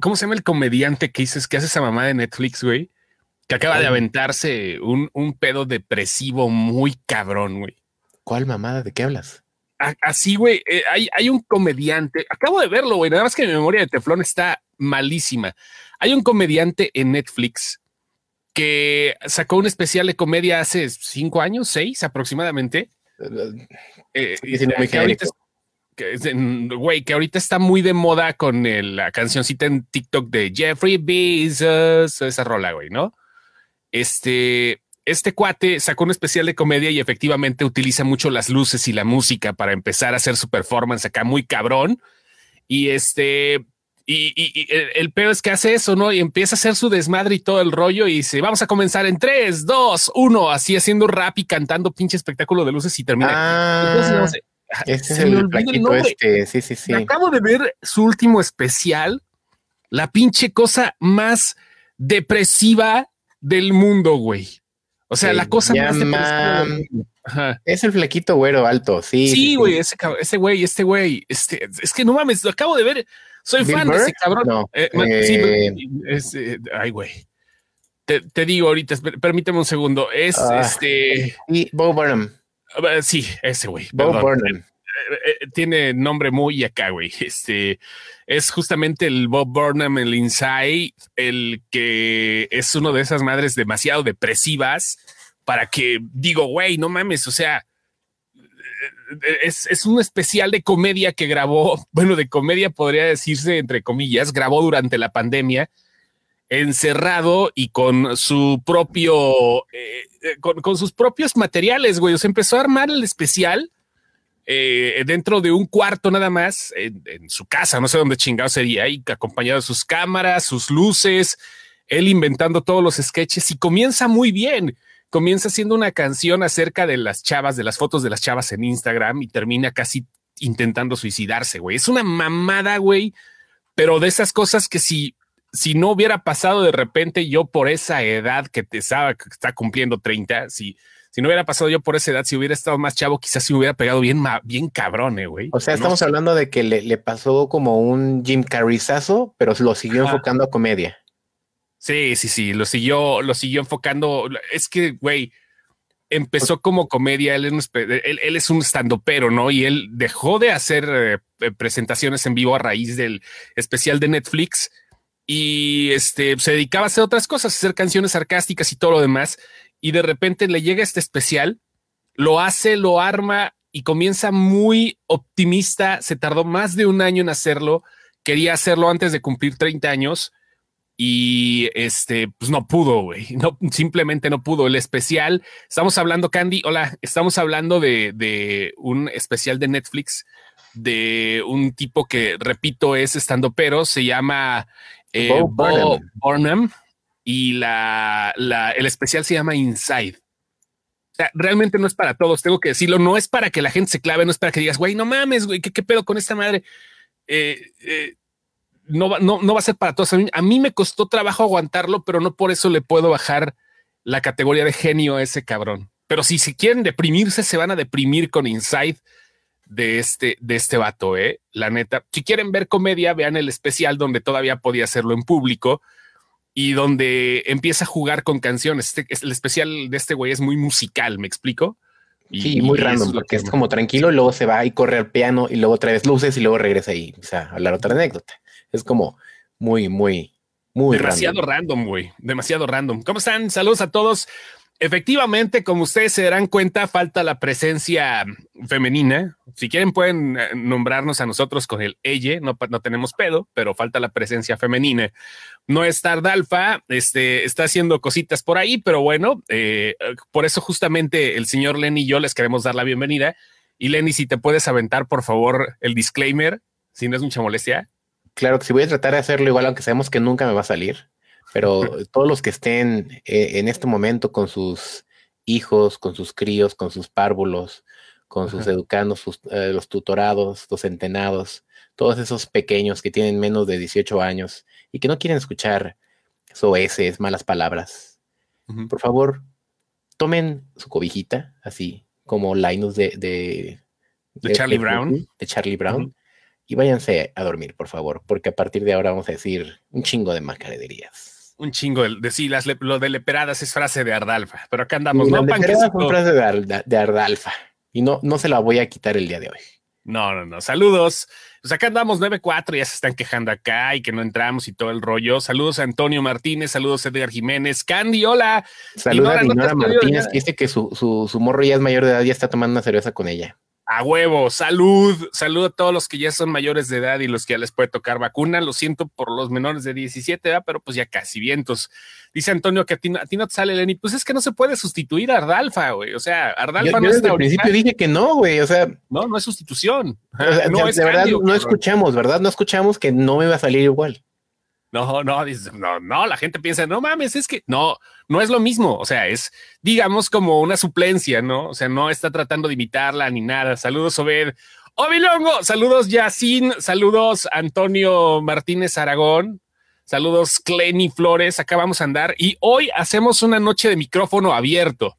¿Cómo se llama el comediante que dices que hace esa mamá de Netflix, güey? Que acaba de aventarse un, un pedo depresivo muy cabrón, güey. ¿Cuál mamada? ¿De qué hablas? Así, güey, eh, hay, hay un comediante, acabo de verlo, güey, nada más que mi memoria de teflón está malísima. Hay un comediante en Netflix que sacó un especial de comedia hace cinco años, seis aproximadamente. Eh, güey, que ahorita está muy de moda con la cancioncita en TikTok de Jeffrey Bezos, esa rola, güey, ¿no? Este, este cuate sacó un especial de comedia y efectivamente utiliza mucho las luces y la música para empezar a hacer su performance acá muy cabrón. Y este, y, el, peor es que hace eso, ¿no? Y empieza a hacer su desmadre y todo el rollo y dice, vamos a comenzar en 3, 2, 1, así haciendo rap y cantando pinche espectáculo de luces y termina. Ah, este es el, este, sí, sí, sí. acabo de ver su último especial, la pinche cosa más depresiva del mundo, güey. O sea, la cosa más Es el flequito güero alto, sí. Sí, güey, ese, ese güey, este güey, este, es que no mames, lo acabo de ver. Soy fan de ese cabrón. No, eh, sí, eh, eh, ay, güey. Te, te, digo ahorita, permíteme un segundo. Es ah, este. Y Bo Burnham. Sí, ese güey. Bo Burnham. Tiene nombre muy acá, güey. Este es justamente el Bob Burnham, el Inside, el que es uno de esas madres demasiado depresivas para que digo, güey, no mames, o sea, es, es, un especial de comedia que grabó, bueno, de comedia podría decirse entre comillas, grabó durante la pandemia, encerrado y con su propio, eh, con, con, sus propios materiales, güey. O sea, empezó a armar el especial eh, dentro de un cuarto nada más, en, su casa, no sé dónde chingado sería, y acompañado de sus cámaras, sus luces, él inventando todos los sketches y comienza muy bien. Comienza haciendo una canción acerca de las chavas, de las fotos de las chavas en Instagram y termina casi intentando suicidarse, güey. Es una mamada, güey, pero de esas cosas que si, si no hubiera pasado de repente yo por esa edad que te estaba, que está cumpliendo 30, si, si no hubiera pasado yo por esa edad, si hubiera estado más chavo, quizás se hubiera pegado bien, bien cabrón, eh, güey. O sea, estamos hablando de que le, pasó como un Jim Carreyzazo, pero lo siguió enfocando a comedia. Sí, sí, sí, lo siguió, lo siguió enfocando. Es que, güey, empezó como comedia, él, él, es un pero ¿no? Y él dejó de hacer eh, eh, presentaciones en vivo a raíz del especial de Netflix y este se dedicaba a hacer otras cosas, a hacer canciones sarcásticas y todo lo demás y de repente le llega este especial, lo hace, lo arma y comienza muy optimista. Se tardó más de un año en hacerlo. Quería hacerlo antes de cumplir 30 años y este, pues no pudo, güey. No, simplemente no pudo. El especial, estamos hablando, Candy. Hola, estamos hablando de, de un especial de Netflix de un tipo que, repito, es estando pero, se llama eh, Bo Burnham y la, el especial se llama Inside. O sea, realmente no es para todos, tengo que decirlo, no es para que la gente se clave, no es para que digas, güey, no mames, güey, ¿qué, pedo con esta madre? Eh, eh, no, no, no va a ser para todos. A mí, me costó trabajo aguantarlo, pero no por eso le puedo bajar la categoría de genio a ese cabrón. Pero si, si quieren deprimirse, se van a deprimir con Inside de este, de este vato, eh. La neta. Si quieren ver comedia, vean el especial donde todavía podía hacerlo en público y donde empieza a jugar con canciones. Este, el especial de este güey es muy musical, ¿me explico? Y, sí, muy random, porque es como tranquilo, y luego se va y corre al piano y luego trae luces y luego regresa y o sea, hablar otra anécdota. Es como muy, muy, muy Demasiado random, güey. Demasiado random. ¿Cómo están? Saludos a todos. Efectivamente, como ustedes se darán cuenta, falta la presencia femenina. Si quieren, pueden eh, nombrarnos a nosotros con el ella, no, tenemos pedo, pero falta la presencia femenina. No es Tardalfa, este, está haciendo cositas por ahí, pero bueno, eh, por eso justamente el señor Lenny y yo les queremos dar la bienvenida. Y Lenny, si te puedes aventar, por favor, el disclaimer, si no es mucha molestia. Claro que si voy a tratar de hacerlo igual, aunque sabemos que nunca me va a salir pero todos los que estén eh, en este momento con sus hijos, con sus críos, con sus párvulos, con sus educandos, eh, los tutorados, los centenados, todos esos pequeños que tienen menos de 18 años y que no quieren escuchar soeces, malas palabras, por favor, tomen su cobijita, así como Linus de, de, Charlie Brown. De Charlie Brown y váyanse a dormir, por favor, porque a partir de ahora vamos a decir un chingo de macaderías. Un chingo de, sí, las, lo de leperadas es frase de Ardalfa, pero acá andamos, ¿no? es frase de, de Ardalfa y no, no se la voy a quitar el día de hoy. No, no, no. Saludos. Pues acá andamos 9-4, ya se están quejando acá y que no entramos y todo el rollo. Saludos a Antonio Martínez, saludos a Edgar Jiménez. Candy, hola. Saludos a Dinora Martínez, que dice que su, su, su morro ya es mayor de edad, ya está tomando una cerveza con ella. A huevo, salud, salud a todos los que ya son mayores de edad y los que ya les puede tocar vacuna. Lo siento por los menores de 17, pero pues ya casi vientos. Dice Antonio que a ti, no te sale Lenny. Pues es que no se puede sustituir a Ardalfa, güey. O sea, Ardalfa no es. Desde el principio dije que no, güey. O sea, no, no es sustitución. no es de verdad, no escuchamos, ¿verdad? No escuchamos que no me va a salir igual. No, no, no, no, la gente piensa, no mames, es que no, no es lo mismo. O sea, es, digamos, como una suplencia, ¿no? O sea, no está tratando de imitarla ni nada. Saludos, Obed. Obilongo, saludos, Yacine, saludos, Antonio Martínez Aragón, saludos, Clenny Flores. Acá vamos a andar y hoy hacemos una noche de micrófono abierto.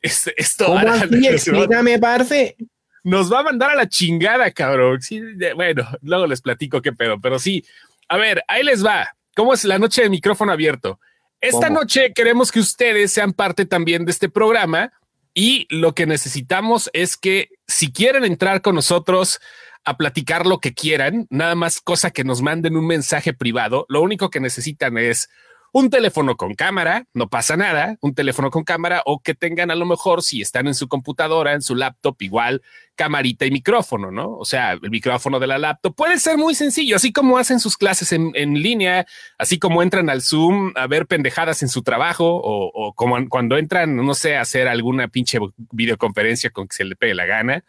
Este, esto, ¿Cómo así? Explícame, parce. Nos va a mandar a la chingada, cabrón. Sí, bueno, luego les platico qué pedo, pero sí, a ver, ahí les va. ¿Cómo es la noche de micrófono abierto? Esta noche queremos que ustedes sean parte también de este programa y lo que necesitamos es que si quieren entrar con nosotros a platicar lo que quieran, nada más cosa que nos manden un mensaje privado, lo único que necesitan es un teléfono con cámara, no pasa nada, un teléfono con cámara o que tengan a lo mejor si están en su computadora, en su laptop, igual camarita y micrófono, ¿no? O sea, el micrófono de la laptop puede ser muy sencillo, así como hacen sus clases en, línea, así como entran al Zoom a ver pendejadas en su trabajo o, o como cuando entran, no sé, a hacer alguna pinche videoconferencia con que se le pegue la gana.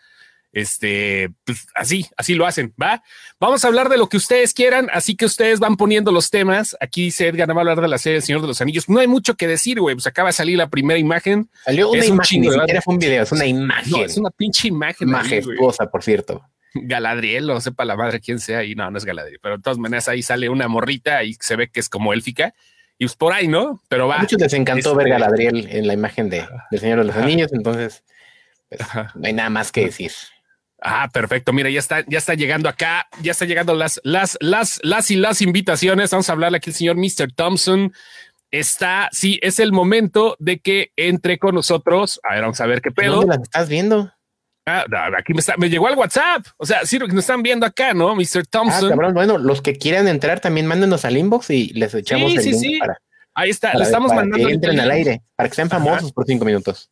Este, pues así, así lo hacen, ¿va? Vamos a hablar de lo que ustedes quieran, así que ustedes van poniendo los temas. Aquí dice Edgar, va a hablar de la serie El Señor de los Anillos. No hay mucho que decir, güey, pues acaba de salir la primera imagen. Salió una imagen, ni siquiera fue un video, es una imagen. es una pinche imagen. Majestuosa, por cierto. Galadriel, o sepa la madre quién sea, y no, no es Galadriel, pero de todas maneras ahí sale una morrita y se ve que es como élfica. Y pues por ahí, ¿no? Pero va. A muchos les encantó ver este, Galadriel en la imagen de, del Señor de los Anillos, entonces pues, no hay nada más que decir. Ah, perfecto. Mira, ya está, ya está llegando acá, ya está llegando las, las, las, las y las invitaciones. Vamos a hablarle aquí el señor Mr. Thompson. Está, sí, es el momento de que entre con nosotros. A ver, vamos a ver qué pedo. ¿Dónde las estás viendo? Ah, aquí me, está, me llegó al WhatsApp. O sea, sí, lo que nos están viendo acá, ¿no? Mr. Thompson. Ah, cabrón, bueno, los que quieran entrar también mándenos al inbox y les echamos sí, el sí, link sí. para. Ahí está, lo estamos mandando. Que entren al aire, para que sean famosos por cinco minutos.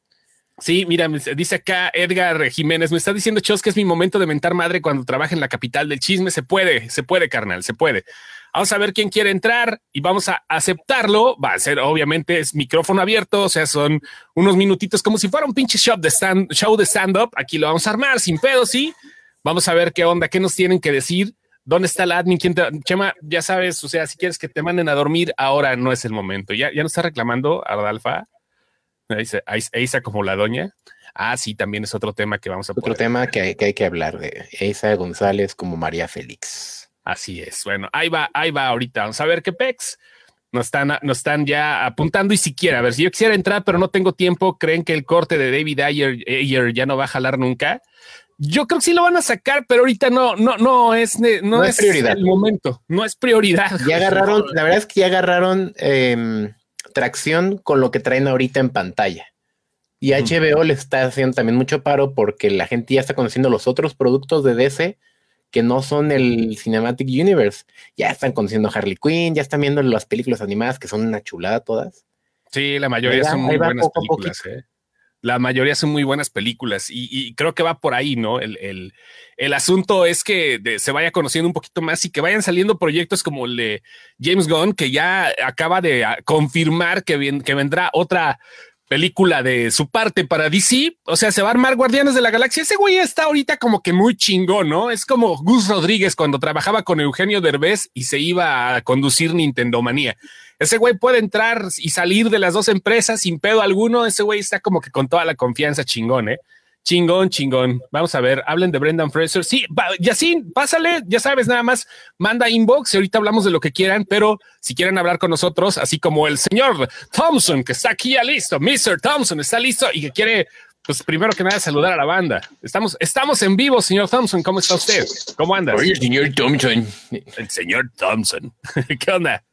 Sí, mira, dice acá Edgar Jiménez, me está diciendo Chos que es mi momento de mentar madre cuando trabaja en la capital del chisme. Se puede, se puede, carnal, se puede. Vamos a ver quién quiere entrar y vamos a aceptarlo. Va a ser, obviamente, es micrófono abierto, o sea, son unos minutitos como si fuera un pinche show de stand, show de stand-up. Aquí lo vamos a armar sin pedo, sí. Vamos a ver qué onda, qué nos tienen que decir. ¿Dónde está la admin? ¿Quién te, Chema, ya sabes, o sea, si quieres que te manden a dormir, ahora no es el momento. Ya, ya no está reclamando Ardalfa. Eisa como la doña. Ah, sí, también es otro tema que vamos a Otro tema que hay, que hay, que hablar de Eisa González como María Félix. Así es. Bueno, ahí va, ahí va ahorita. Vamos a ver qué pex. Nos están, nos están ya apuntando y siquiera, a ver, si yo quisiera entrar, pero no tengo tiempo, ¿creen que el corte de David Ayer, ya no va a jalar nunca? Yo creo que sí lo van a sacar, pero ahorita no, no, no es, no, es, prioridad. el momento, no es prioridad. Ya agarraron, la verdad es que ya agarraron eh, tracción con lo que traen ahorita en pantalla. Y HBO le está haciendo también mucho paro porque la gente ya está conociendo los otros productos de DC que no son el Cinematic Universe. Ya están conociendo Harley Quinn, ya están viendo las películas animadas que son una chulada todas. Sí, la mayoría son muy buenas películas. ¿eh? La mayoría son muy buenas películas y, creo que va por ahí, ¿no? El, asunto es que se vaya conociendo un poquito más y que vayan saliendo proyectos como el de James Gunn, que ya acaba de ah, confirmar que, que vendrá otra película de su parte para DC. O sea, se va a armar Guardianes de la Galaxia. Ese güey está ahorita como que muy chingón, ¿no? Es como Gus Rodríguez cuando trabajaba con Eugenio Derbez y se iba a conducir Nintendo Manía. Ese güey puede entrar y salir de las dos empresas sin pedo alguno. Ese güey está como que con toda la confianza chingón, ¿eh? Chingón, chingón. Vamos a ver, hablen de Brendan Fraser. Sí, Yacine, pásale, ya sabes, nada más manda inbox y ahorita hablamos de lo que quieran, pero si quieren hablar con nosotros, así como el señor Thompson, que está aquí ya listo, Mr. Thompson está listo y que quiere Pues primero que nada, saludar a la banda. Estamos, estamos en vivo, señor Thompson. ¿Cómo está usted? ¿Cómo anda? Oye, señor Thompson. El señor Thompson. ¿Qué onda?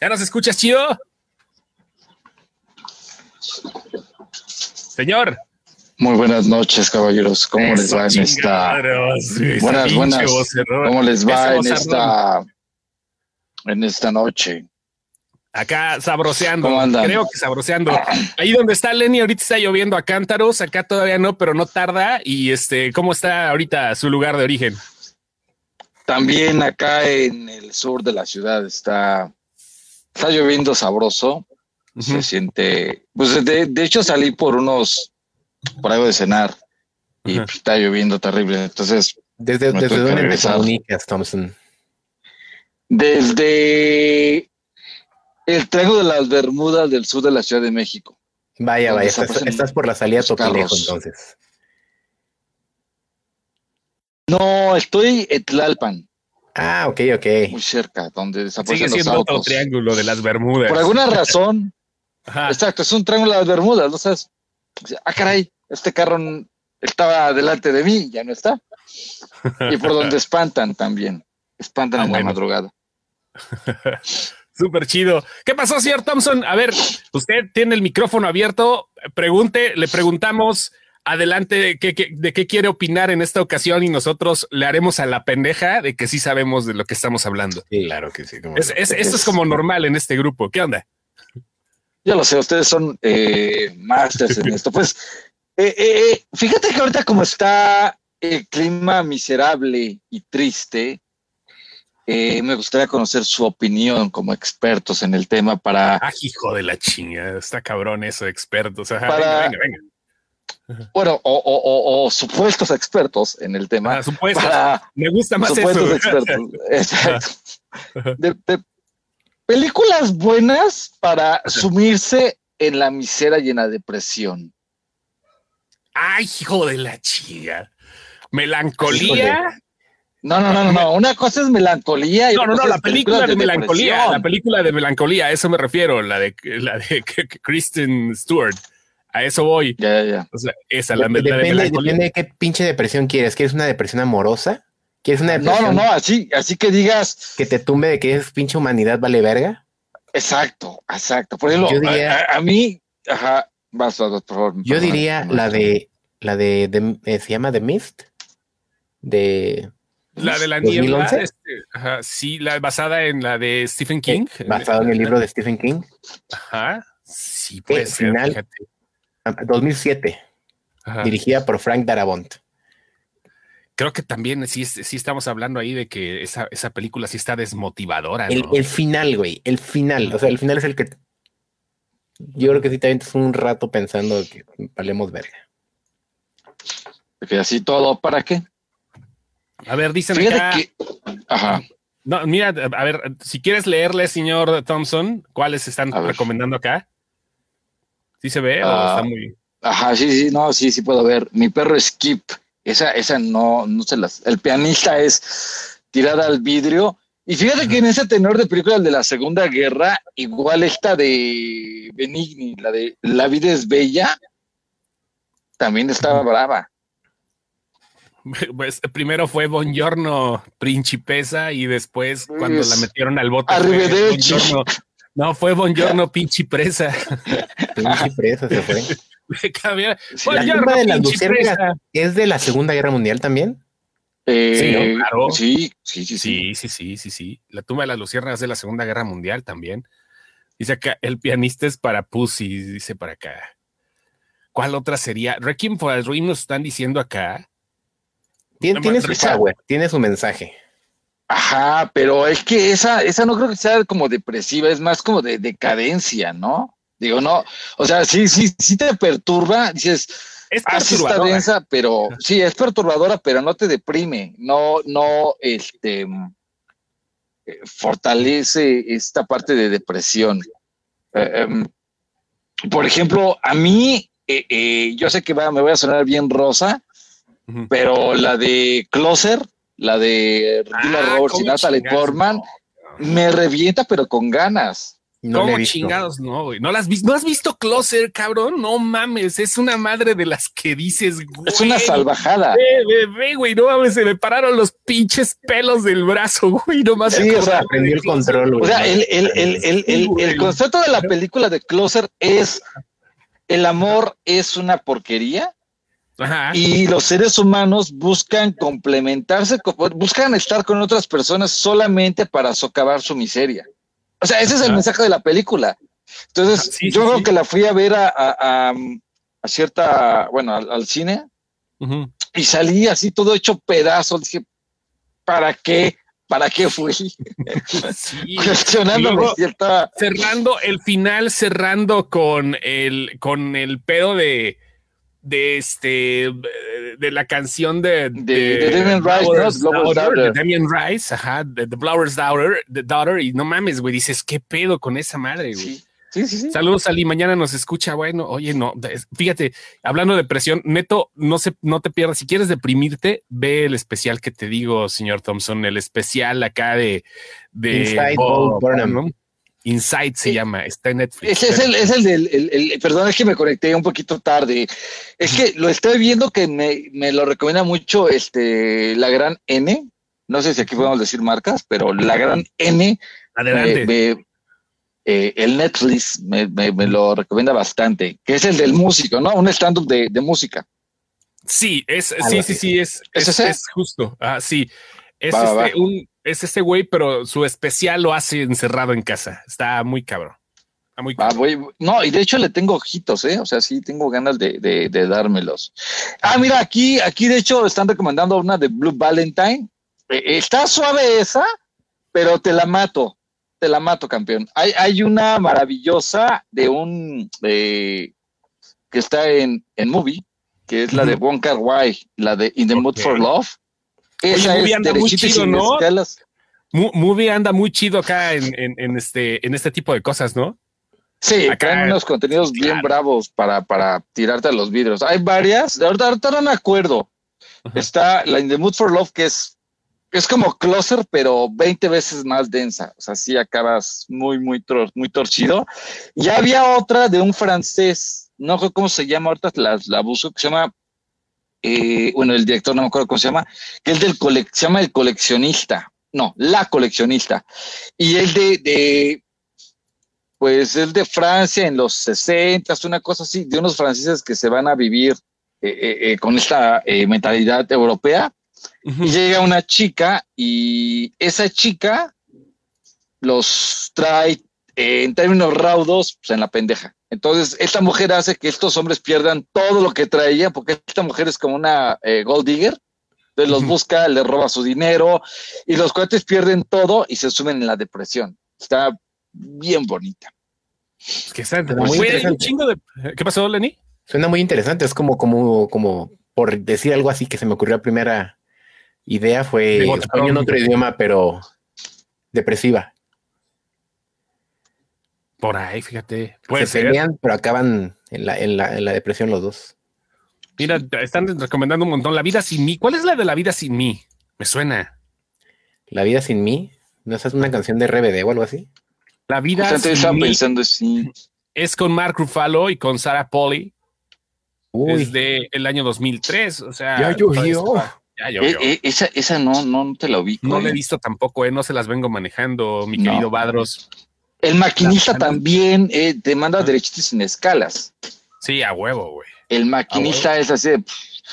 ¿Ya nos escuchas chido? Señor. Muy buenas noches, caballeros. ¿Cómo les va en esta? Buenas, buenas. ¿Cómo les va en esta en esta noche? Acá sabroseando. Creo que sabroseando. Ahí donde está Lenny, ahorita está lloviendo a cántaros. Acá todavía no, pero no tarda. Y este, ¿cómo está ahorita su lugar de origen? También acá en el sur de la ciudad está, está lloviendo sabroso. Se siente, pues de, hecho salí por unos, por algo de cenar y está lloviendo terrible. Entonces, ¿desde, desde dónde me comunicas, Thompson? Desde el Triángulo de las Bermudas del sur de la Ciudad de México. Vaya, vaya, estás, por la salida Topilejo entonces. No, estoy en Tlalpan. Ah, ok, ok. Muy cerca, donde desaparecen Sigue siendo otro triángulo de las Bermudas. Por alguna razón. Exacto, es un triángulo de las Bermudas, ¿no sabes? Ah, caray, este carro estaba delante de mí, ya no está. Y por donde espantan también. Espantan ah, en la madrugada. Súper chido. ¿Qué pasó, señor Thompson? A ver, usted tiene el micrófono abierto. Pregunte, le preguntamos adelante de qué, de qué quiere opinar en esta ocasión y nosotros le haremos a la pendeja de que sí sabemos de lo que estamos hablando. Claro que sí. Es, esto es como normal en este grupo. ¿Qué onda? Ya lo sé, ustedes son eh, masters en esto. Pues eh, eh, fíjate que ahorita como está el clima miserable y triste, eh, me gustaría conocer su opinión como expertos en el tema para. Ah, hijo de la chinga, está cabrón eso, expertos. venga, venga, venga. Bueno, o, supuestos expertos en el tema. Ah, supuestos. me gusta más supuestos expertos. Exacto. De, películas buenas para sumirse en la misera y en la depresión. Ay, hijo de la chinga. Melancolía. No, no, no, no, Una cosa es melancolía. Y no, no, no, la película de, melancolía, la película de melancolía, a eso me refiero, la de la de Kristen Stewart. A eso voy. Ya, ya, ya. O sea, esa, la, depende, de Depende de qué pinche depresión quieres. ¿Quieres una depresión amorosa? ¿Quieres una depresión? No, no, no, así, así que digas. Que te tumbe de que es pinche humanidad vale verga. Exacto, exacto. Por ejemplo, a, mí, ajá, vas a por favor. Yo diría la de, la de, eh, se llama The Mist, de la de la niebla, este, sí, la basada en la de Stephen King. basada en el libro de Stephen King. Ajá, sí, pues final, 2007, dirigida por Frank Darabont. Creo que también sí, sí estamos hablando ahí de que esa, esa película sí está desmotivadora. El, final, güey, el final, o sea, el final es el que yo creo que sí te un rato pensando que valemos verga. Que así todo, ¿para qué? A ver, dicen acá. Ajá. No, mira, a ver, si quieres leerle, señor Thompson, ¿cuáles están recomendando acá? ¿Sí se ve o ah, está muy...? Ajá, sí, sí, no, sí, sí puedo ver. Mi perro Skip, esa, esa no, no se las... El pianista es tirada al vidrio. Y fíjate que en ese tenor de películas de la Segunda Guerra, igual esta de Benigni, la de La vida es bella, también estaba brava. Pues primero fue Bongiorno Principesa y después cuando la metieron al bote. Fue no, fue Bongiorno Pinchi Presa. Pinchi Presa se fue. la tumba de las luciérnagas es de la Segunda Guerra Mundial también. Eh, sí, claro. Sí, sí, sí, sí, sí, sí, sí, sí. La tumba de las luciérnagas de la Segunda Guerra Mundial también. Dice acá, el pianista es para Pussy, dice para acá. ¿Cuál otra sería? Requiem for a Dream nos están diciendo acá. Tiene, su power, tiene su mensaje. Ajá, pero es que esa, esa no creo que sea como depresiva, es más como de decadencia, ¿no? Digo, no, o sea, sí, sí, sí te perturba, dices, es así está densa, pero sí, es perturbadora, pero no te deprime, no, no, este, eh, fortalece esta parte de depresión. Eh, em, por ejemplo, a mí, eh, yo sé que va, me voy a sonar bien rosa, pero la de Closer, la de Regina ah, Roberts y Natalie Portman, me revienta, pero con ganas. No ¿Cómo chingados? No, güey. ¿No, las ¿No has visto Closer, cabrón? No mames, es una madre de las que dices, güey. Es una salvajada. Ve, ve, güey, no mames, se me pararon los pinches pelos del brazo, güey. No más. Sí, o sea, el control, güey. O sea, el, el, el, el, el concepto de la película de Closer es el amor es una porquería. Ajá. Y los seres humanos buscan complementarse, buscan estar con otras personas solamente para socavar su miseria. O sea, ese es el mensaje de la película. Entonces, ah, yo creo que la fui a ver a, a, a cierta, bueno, al, cine y salí así todo hecho pedazos. Dije, ¿para qué? ¿Para qué fui? Cuestionándome Cerrando el final, cerrando con el, con el pedo de de este de la canción de, de, Damian Rice, de Damian Rice, ajá, de The Blower's Daughter, the Daughter, y no mames, güey, dices, ¿qué pedo con esa madre, güey? Sí, sí, sí. Saludos, Ali. Mañana nos escucha. Bueno, oye, no, fíjate, hablando de depresión, neto, no se, no te pierdas. Si quieres deprimirte, ve el especial que te digo, señor Thompson, el especial acá de, de Inside se llama, está en Netflix. Es el, es el del, el, perdón, es que me conecté un poquito tarde. Es que lo estoy viendo que me, me, lo recomienda mucho este, la gran N. No sé si aquí podemos decir marcas, pero la gran N. Adelante. Eh, el Netflix me, me, lo recomienda bastante, que es el del músico, ¿no? Un stand-up de, de, música. Sí, es, sí, sí, sí, es, es, es, justo. Ah, sí. Es este, un es ese güey, pero su especial lo hace encerrado en casa. Está muy cabrón. Está muy ah, no, y de hecho le tengo ojitos, ¿eh? O sea, sí tengo ganas de, de, dármelos. Ah, mira, aquí, aquí de hecho están recomendando una de Blue Valentine. Eh, está suave esa, pero te la mato. Te la mato, campeón. Hay, hay una maravillosa de un que está en, en movie, que es la de Wong Kar Wai, la de In the Mood for Love esa es anda muy chido, ¿no? Movie anda muy chido acá en, este, en este tipo de cosas, ¿no? Sí, acá hay unos contenidos bien bravos para, para tirarte a los vidrios. Hay varias, ahorita, ahorita no me acuerdo. Está la In the Mood for Love, que es, es como Closer, pero 20 veces más densa. O sea, sí acabas muy, muy, muy torcido. Y había otra de un francés, no sé cómo se llama, ahorita la, la busco, que se llama eh, bueno, el director no me acuerdo cómo se llama, que es del cole, se llama el coleccionista, no, la coleccionista, y el de, de pues el de Francia en los 60, una cosa así, de unos franceses que se van a vivir eh, eh, con esta mentalidad europea, y llega una chica y esa chica los trae en términos raudos pues, en la pendeja. Entonces, esta mujer hace que estos hombres pierdan todo lo que traían, porque esta mujer es como una eh, gold digger, entonces los busca, le roba su dinero, y los cuates pierden todo y se sumen en la depresión. Está bien bonita. que está muy interesante. ¿Qué pasó, Lenny? Suena muy interesante, es como, como, como, por decir algo así que se me ocurrió la primera idea, fue en otro idioma, pero depresiva. Por ahí, fíjate. Puede Se pelean, pero acaban en la, en, la, en la depresión los dos. Mira, están recomendando un montón. La vida sin mí. ¿Cuál es la de la vida sin mí? Me suena. La vida sin mí. ¿No es una canción de RBD o algo así? La vida sin mí pensando sí. es con Mark Ruffalo y con Sarah Polly. Uy. de el año 2003. O sea, ya llovió. Ya llovió. Eh, eh, esa, esa no, no te la ubico. No la he eh. visto tampoco, eh, no se las vengo manejando, mi querido Badros. El maquinista también eh, te manda derechitos sin escalas. Sí, a huevo, güey. El maquinista es así.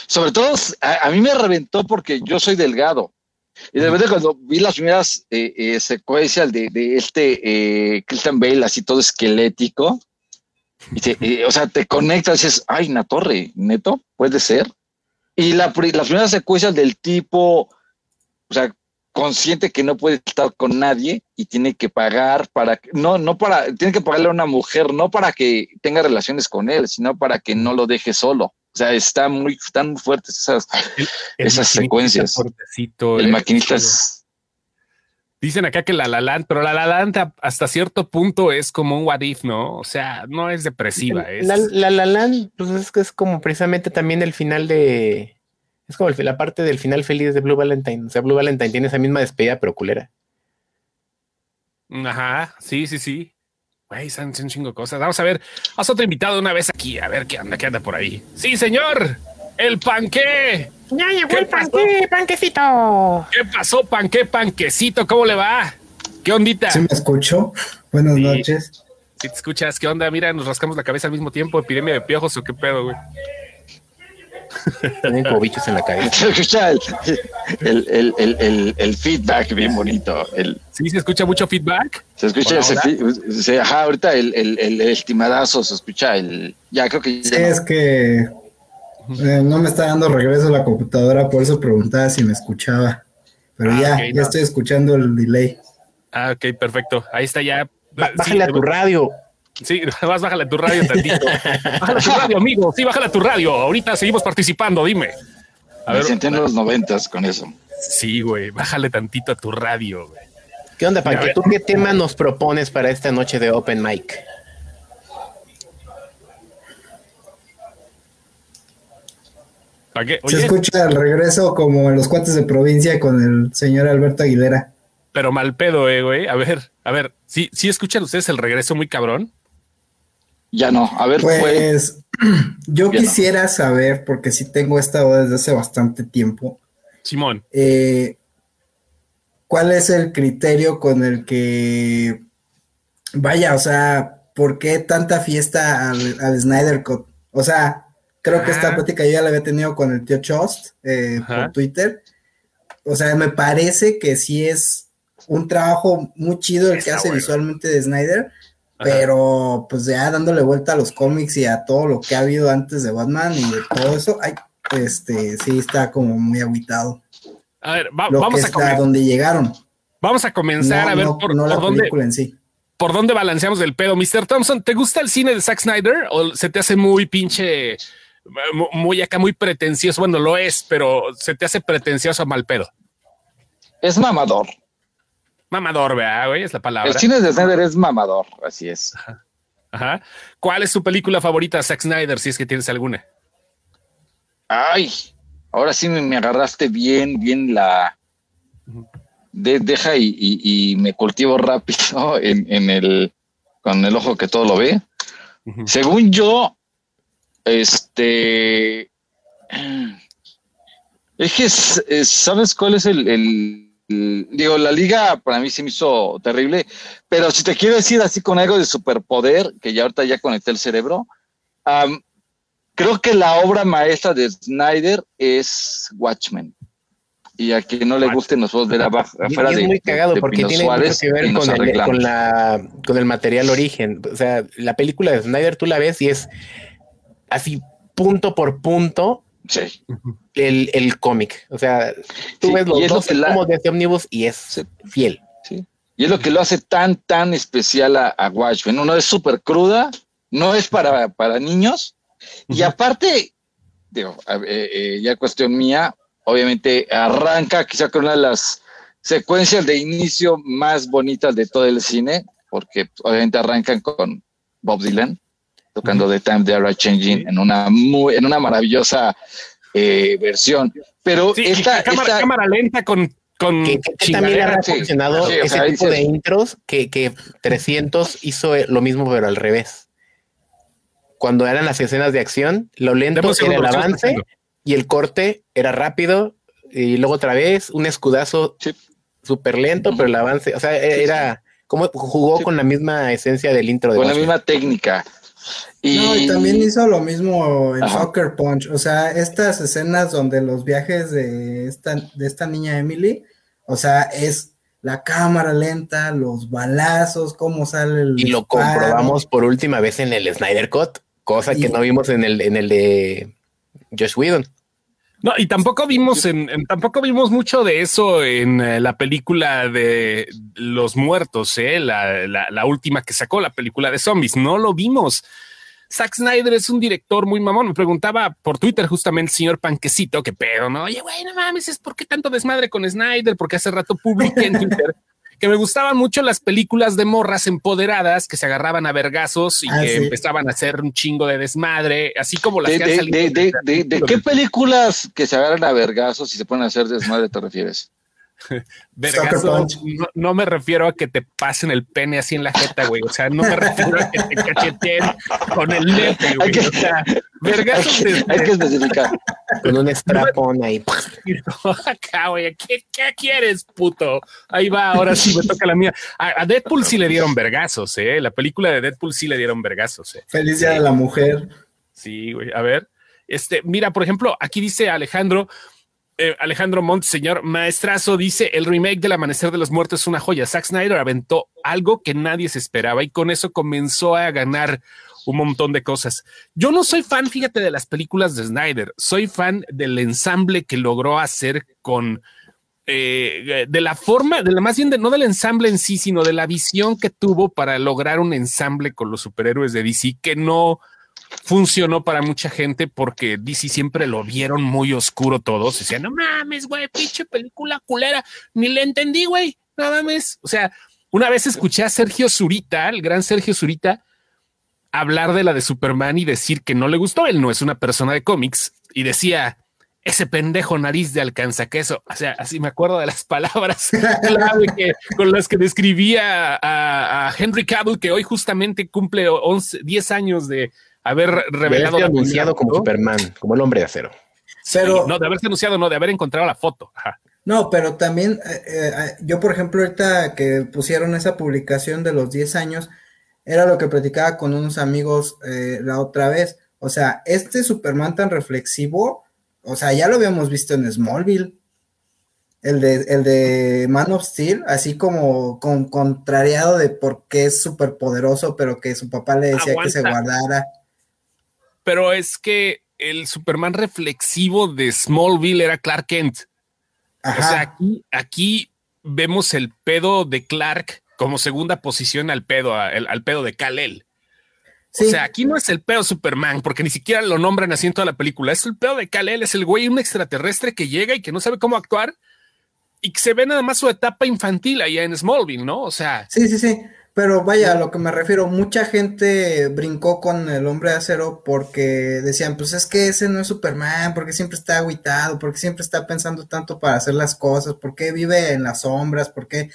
Sobre todo, a, mí me reventó porque yo soy delgado. Y de repente cuando vi las primeras eh, eh, secuencias de, este Christian Bale así todo esquelético, o sea, te conectas y dices, ay, una torre, neto, puede ser. Y la, las primeras secuencias del tipo, o sea, consciente que no puede estar con nadie y tiene que pagar para no no para tiene que pagarle a una mujer no para que tenga relaciones con él sino para que no lo deje solo. O sea está muy están muy fuertes esas esas secuencias. el maquinista es dicen acá que la la Land, pero la la Land hasta cierto punto es como un what if no o sea no es depresiva es la la, la Land pues es que es como precisamente también el final de es como la parte del final feliz de Blue Valentine. O sea, Blue Valentine tiene esa misma despedida, pero culera. Ajá, sí, sí, sí. Güey, son un chingo cosas. Vamos a ver, haz otro invitado una vez aquí, a ver qué anda, qué anda por ahí. Sí, señor, el panqué. Ya llegó el panqué, panquecito. ¿Qué pasó, panqué, panquecito? ¿Cómo le va? ¿Qué ondita? Sí, me escucho. Buenas noches. Si te escuchas, ¿qué onda? Mira, nos rascamos la cabeza al mismo tiempo, epidemia de piojos o qué pedo, güey. Tienen como bichos en la cabeza. Se escucha el, el, el, el, feedback bien bonito. El, sí, se escucha mucho feedback. Se escucha ese ajá, ahorita el, el, el, estimadazo se escucha el. Ya creo que. Sí, es que eh, no me está dando regreso la computadora, por eso preguntaba si me escuchaba. Pero ah, ya, ya estoy escuchando el delay. Ah, ok, perfecto. Ahí está ya. Bájale a tu radio. Sí, vas, bájale a tu radio tantito. bájale a tu radio, amigo. Sí, bájale a tu radio. Ahorita seguimos participando, dime. A ver, en los noventas con eso. Sí, güey, bájale tantito a tu radio, güey. ¿Qué onda, Panque? ¿Tú qué tema nos propones para esta noche de Open Mic? Se escucha el regreso como en los cuates de provincia con el señor Alberto Aguilera. Pero mal pedo, eh, güey. A ver, a ver, ¿sí, ¿sí escuchan ustedes el regreso muy cabrón? Ya no, a ver, pues yo quisiera saber, porque sí tengo esta duda desde hace bastante tiempo. Simón. Eh, ¿Cuál es el criterio con el que vaya, o sea, ¿por qué tanta fiesta al, Snyder Cut? O sea, creo que esta plática yo ya la había tenido con el tío Chost eh, por Twitter. O sea, me parece que sí es un trabajo muy chido el que hace visualmente de Snyder, pero pues ya dándole vuelta a los cómics y a todo lo que ha habido antes de Batman y de todo eso, ay, este, sí está como muy aguitado. A ver, vamos a donde llegaron. Vamos a comenzar a ver por, dónde en sí. por dónde balanceamos el pedo. Mr. Thompson, ¿te gusta el cine de Zack Snyder o se te hace muy pinche, muy acá, muy pretencioso? Bueno, lo es, pero se te hace pretencioso mal pedo. Es mamador. Mamador, vea, güey, es la palabra. El cine de Snyder es mamador, así es. Ajá. ¿Cuál es tu película favorita, Zack Snyder, si es que tienes alguna? Ay, ahora sí me, agarraste bien, bien la. deja y, me cultivo rápido en, el. con el ojo que todo lo ve. Según yo, este. Es que, ¿sabes cuál es el digo, la liga para mí se me hizo terrible, pero si te quiero decir así con algo de superpoder, que ya ahorita ya conecté el cerebro, creo que la obra maestra de Snyder es Watchmen. Y a quien no le guste, nos podemos ver afuera de. Es muy cagado porque tiene mucho que ver con el, con, la, con el material origen. O sea, la película de Snyder tú la ves y es así punto por punto Sí. El, el cómic. O sea, tú ves los dos como de Omnibus y es fiel. Sí. Y es lo que lo hace tan, tan especial a, a Watchmen. Uno es súper cruda, no es para, para niños. Y aparte, digo, eh, eh, ya cuestión mía, obviamente arranca quizá con una de las secuencias de inicio más bonitas de todo el cine, porque obviamente arrancan con Bob Dylan tocando The Time They Are Changing en una muy, en una maravillosa eh, versión. Pero esta, cámara, lenta con con que, también ha funcionado ese tipo de intros que, que 300 hizo lo mismo pero al revés. Cuando eran las escenas de acción, lo lento era el avance y el corte era rápido y luego otra vez un escudazo súper lento, pero el avance, o sea, era como jugó con la misma esencia del intro. De con la misma técnica. Y... No, y también hizo lo mismo en Soccer Punch. O sea, estas escenas donde los viajes de esta, de esta niña Emily, o sea, es la cámara lenta, los balazos, cómo sale el. Y lo comprobamos por última vez en el Snyder Cut, cosa que no vimos en el, en el de Josh Whedon. No, y tampoco vimos en, tampoco vimos mucho de eso en eh, la película de los muertos, eh, la, la, última que sacó, la película de zombies. No lo vimos. Zack Snyder es un director muy mamón. Me preguntaba por Twitter justamente el señor Panquecito, que pedo, ¿no? Oye, güey, no mames, es por qué tanto desmadre con Snyder, porque hace rato publiqué en Twitter que me gustaban mucho las películas de morras empoderadas que se agarraban a vergazos y ah, que empezaban a hacer un chingo de desmadre, así como las de, que han salido. ¿De, qué películas que se agarran a vergazos y se ponen a hacer desmadre te refieres? Vergazo, no, me refiero a que te pasen el pene así en la jeta, güey. O sea, no me refiero a que te cacheteen con el nepe, güey. o sea, vergazo. Hay, que especificar. Con un strapón ahí. Acá, güey. ¿Qué, quieres, puto? Ahí va, ahora sí me toca la mía. A, Deadpool sí le dieron vergazos, ¿eh? La película de Deadpool sí le dieron vergazos, ¿eh? Feliz día de la mujer. Sí, güey. A ver. Este, mira, por ejemplo, aquí dice Alejandro, eh, Alejandro Montt, señor maestrazo, dice el remake del Amanecer de los Muertos es una joya. Zack Snyder aventó algo que nadie se esperaba y con eso comenzó a ganar un montón de cosas. Yo no soy fan, fíjate, de las películas de Snyder. Soy fan del ensamble que logró hacer con eh, de la forma, de la más bien no del ensamble en sí, sino de la visión que tuvo para lograr un ensamble con los superhéroes de DC que no funcionó para mucha gente porque DC siempre lo vieron muy oscuro todos. Decían, no mames, güey, pinche película culera. Ni le entendí, güey. No mames. O sea, una vez escuché a Sergio Zurita, el gran Sergio Zurita, hablar de la de Superman y decir que no le gustó. Él no es una persona de cómics y decía, ese pendejo nariz de alcanza queso. O sea, así me acuerdo de las palabras que, con las que describía a, a, Henry Cavill, que hoy justamente cumple 11, 10 años de haber revelado. De anunciado como Superman, como el hombre de acero. Pero, no, de haberse anunciado, no, de haber encontrado la foto. No, pero también eh, eh, yo, por ejemplo, ahorita que pusieron esa publicación de los 10 años, era lo que platicaba con unos amigos eh, la otra vez. O sea, este Superman tan reflexivo, o sea, ya lo habíamos visto en Smallville. El de, el de Man of Steel, así como con, contrariado de por qué es súper poderoso, pero que su papá le decía que se guardara pero es que el Superman reflexivo de Smallville era Clark Kent. O sea, aquí, aquí vemos el pedo de Clark como segunda posición al pedo, al, pedo de Kal-El. O sea, aquí no es el pedo Superman, porque ni siquiera lo nombran así en toda la película. Es el pedo de Kal-El, es el güey, un extraterrestre que llega y que no sabe cómo actuar y que se ve nada más su etapa infantil allá en Smallville, ¿no? O sea. Sí, sí, sí. Pero vaya, a lo que me refiero, mucha gente brincó con el hombre de acero porque decían, pues es que ese no es Superman, porque siempre está aguitado, porque siempre está pensando tanto para hacer las cosas, porque vive en las sombras, porque,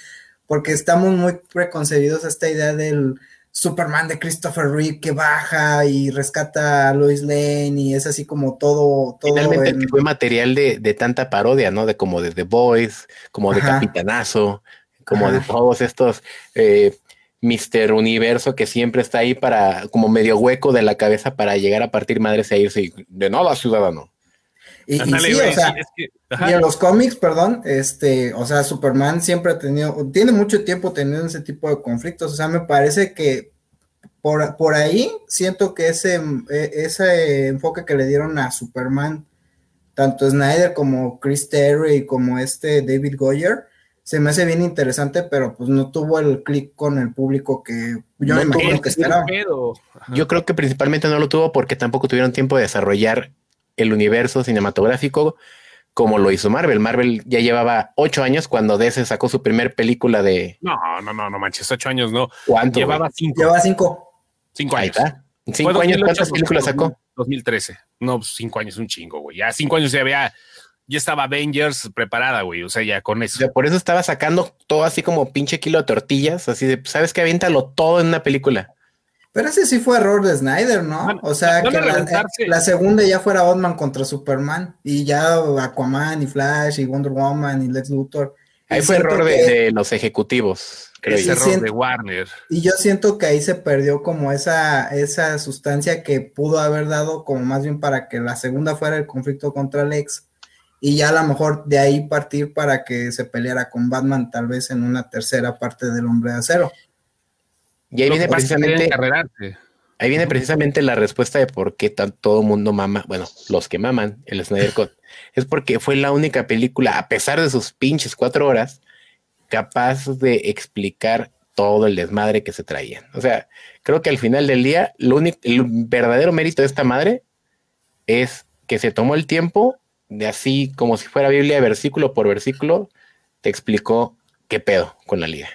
porque estamos muy preconcebidos a esta idea del Superman de Christopher Reeve que baja y rescata a Lois Lane y es así como todo. todo Finalmente fue material de, de, tanta parodia, ¿no? De como de The Boys, como de Capitanazo, como de todos estos. Eh, Mister Universo que siempre está ahí para, como medio hueco de la cabeza para llegar a partir madres e irse de nada, ciudadano. Y, y sí, o sea, y en los cómics, perdón, este, o sea, Superman siempre ha tenido, tiene mucho tiempo teniendo ese tipo de conflictos, o sea, me parece que por, por ahí siento que ese, e, ese enfoque que le dieron a Superman, tanto Snyder como Chris Terry como este David Goyer, se me hace bien interesante, pero pues no tuvo el clic con el público que yo me imagino que esperaba. Yo creo que principalmente no lo tuvo porque tampoco tuvieron tiempo de desarrollar el universo cinematográfico como lo hizo Marvel. Marvel ya llevaba ocho años cuando DC sacó su primer película de. No, no, no, no manches, ocho años no. ¿Cuánto? Llevaba cinco. Llevaba cinco. Cinco años. Cinco años, ¿cuántas películas sacó? 2013. No, cinco años, un chingo, güey. Ya cinco años ya había ya estaba Avengers preparada, güey. O sea, ya con eso. por eso estaba sacando todo así como pinche kilo de tortillas, así de, ¿sabes qué? Aviéntalo todo en una película. Pero ese sí fue error de Snyder, ¿no? o sea, que la, segunda ya fuera Batman contra Superman y ya Aquaman y Flash y Wonder Woman y Lex Luthor. Ahí fue error de, los ejecutivos. Creo es error de Warner. Y yo siento que ahí se perdió como esa, esa sustancia que pudo haber dado como más bien para que la segunda fuera el conflicto contra Lex y ya a lo mejor de ahí partir para que se peleara con Batman tal vez en una tercera parte del Hombre de Acero. Y ahí viene precisamente ahí viene precisamente la respuesta de por qué todo el mundo mama, bueno, los que maman el Snyder Cut, es porque fue la única película, a pesar de sus pinches cuatro horas, capaz de explicar todo el desmadre que se traían. O sea, creo que al final del día, lo único, el verdadero mérito de esta madre es que se tomó el tiempo de así como si fuera Biblia, versículo por versículo, te explicó qué pedo con la liga.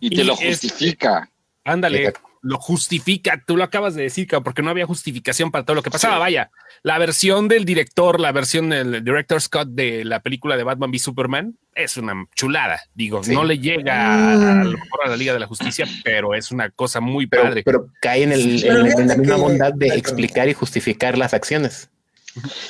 y te lo justifica. ándale, lo justifica. Tú lo acabas de decir, porque no había justificación para todo lo que pasaba. Vaya, la versión del director, la versión del director Scott de la película de Batman v Superman es una chulada. Digo, no le llega a, lo mejor a la Liga de la Justicia, pero es una cosa muy padre. Pero cae en, el, en, la misma bondad de explicar y justificar las acciones.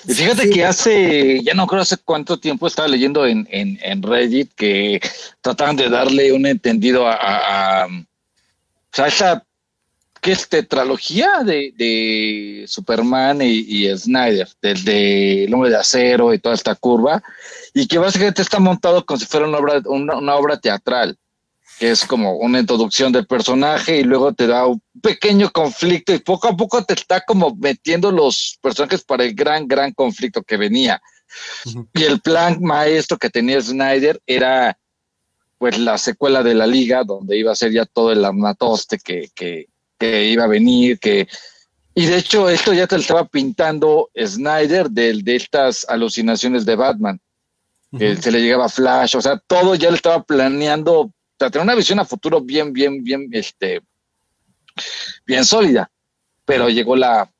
Y fíjate que hace, ya no creo hace cuánto tiempo estaba leyendo en, en, Reddit que trataban de darle un entendido a, o sea, esa que es tetralogía de, de Superman y, Snyder, desde El hombre de acero y toda esta curva, y que básicamente está montado como si fuera una obra, una obra teatral que es como una introducción del personaje y luego te da un pequeño conflicto y poco a poco te está como metiendo los personajes para el gran, gran conflicto que venía. Y el plan maestro que tenía Snyder era pues la secuela de la liga, donde iba a ser ya todo el armatoste que, que, que iba a venir, que... Y de hecho esto ya te lo estaba pintando Snyder de, de estas alucinaciones de Batman. que se le llegaba Flash, o sea, todo ya le estaba planeando sea, tener una visión a futuro bien, bien, bien, este, bien sólida. Pero llegó la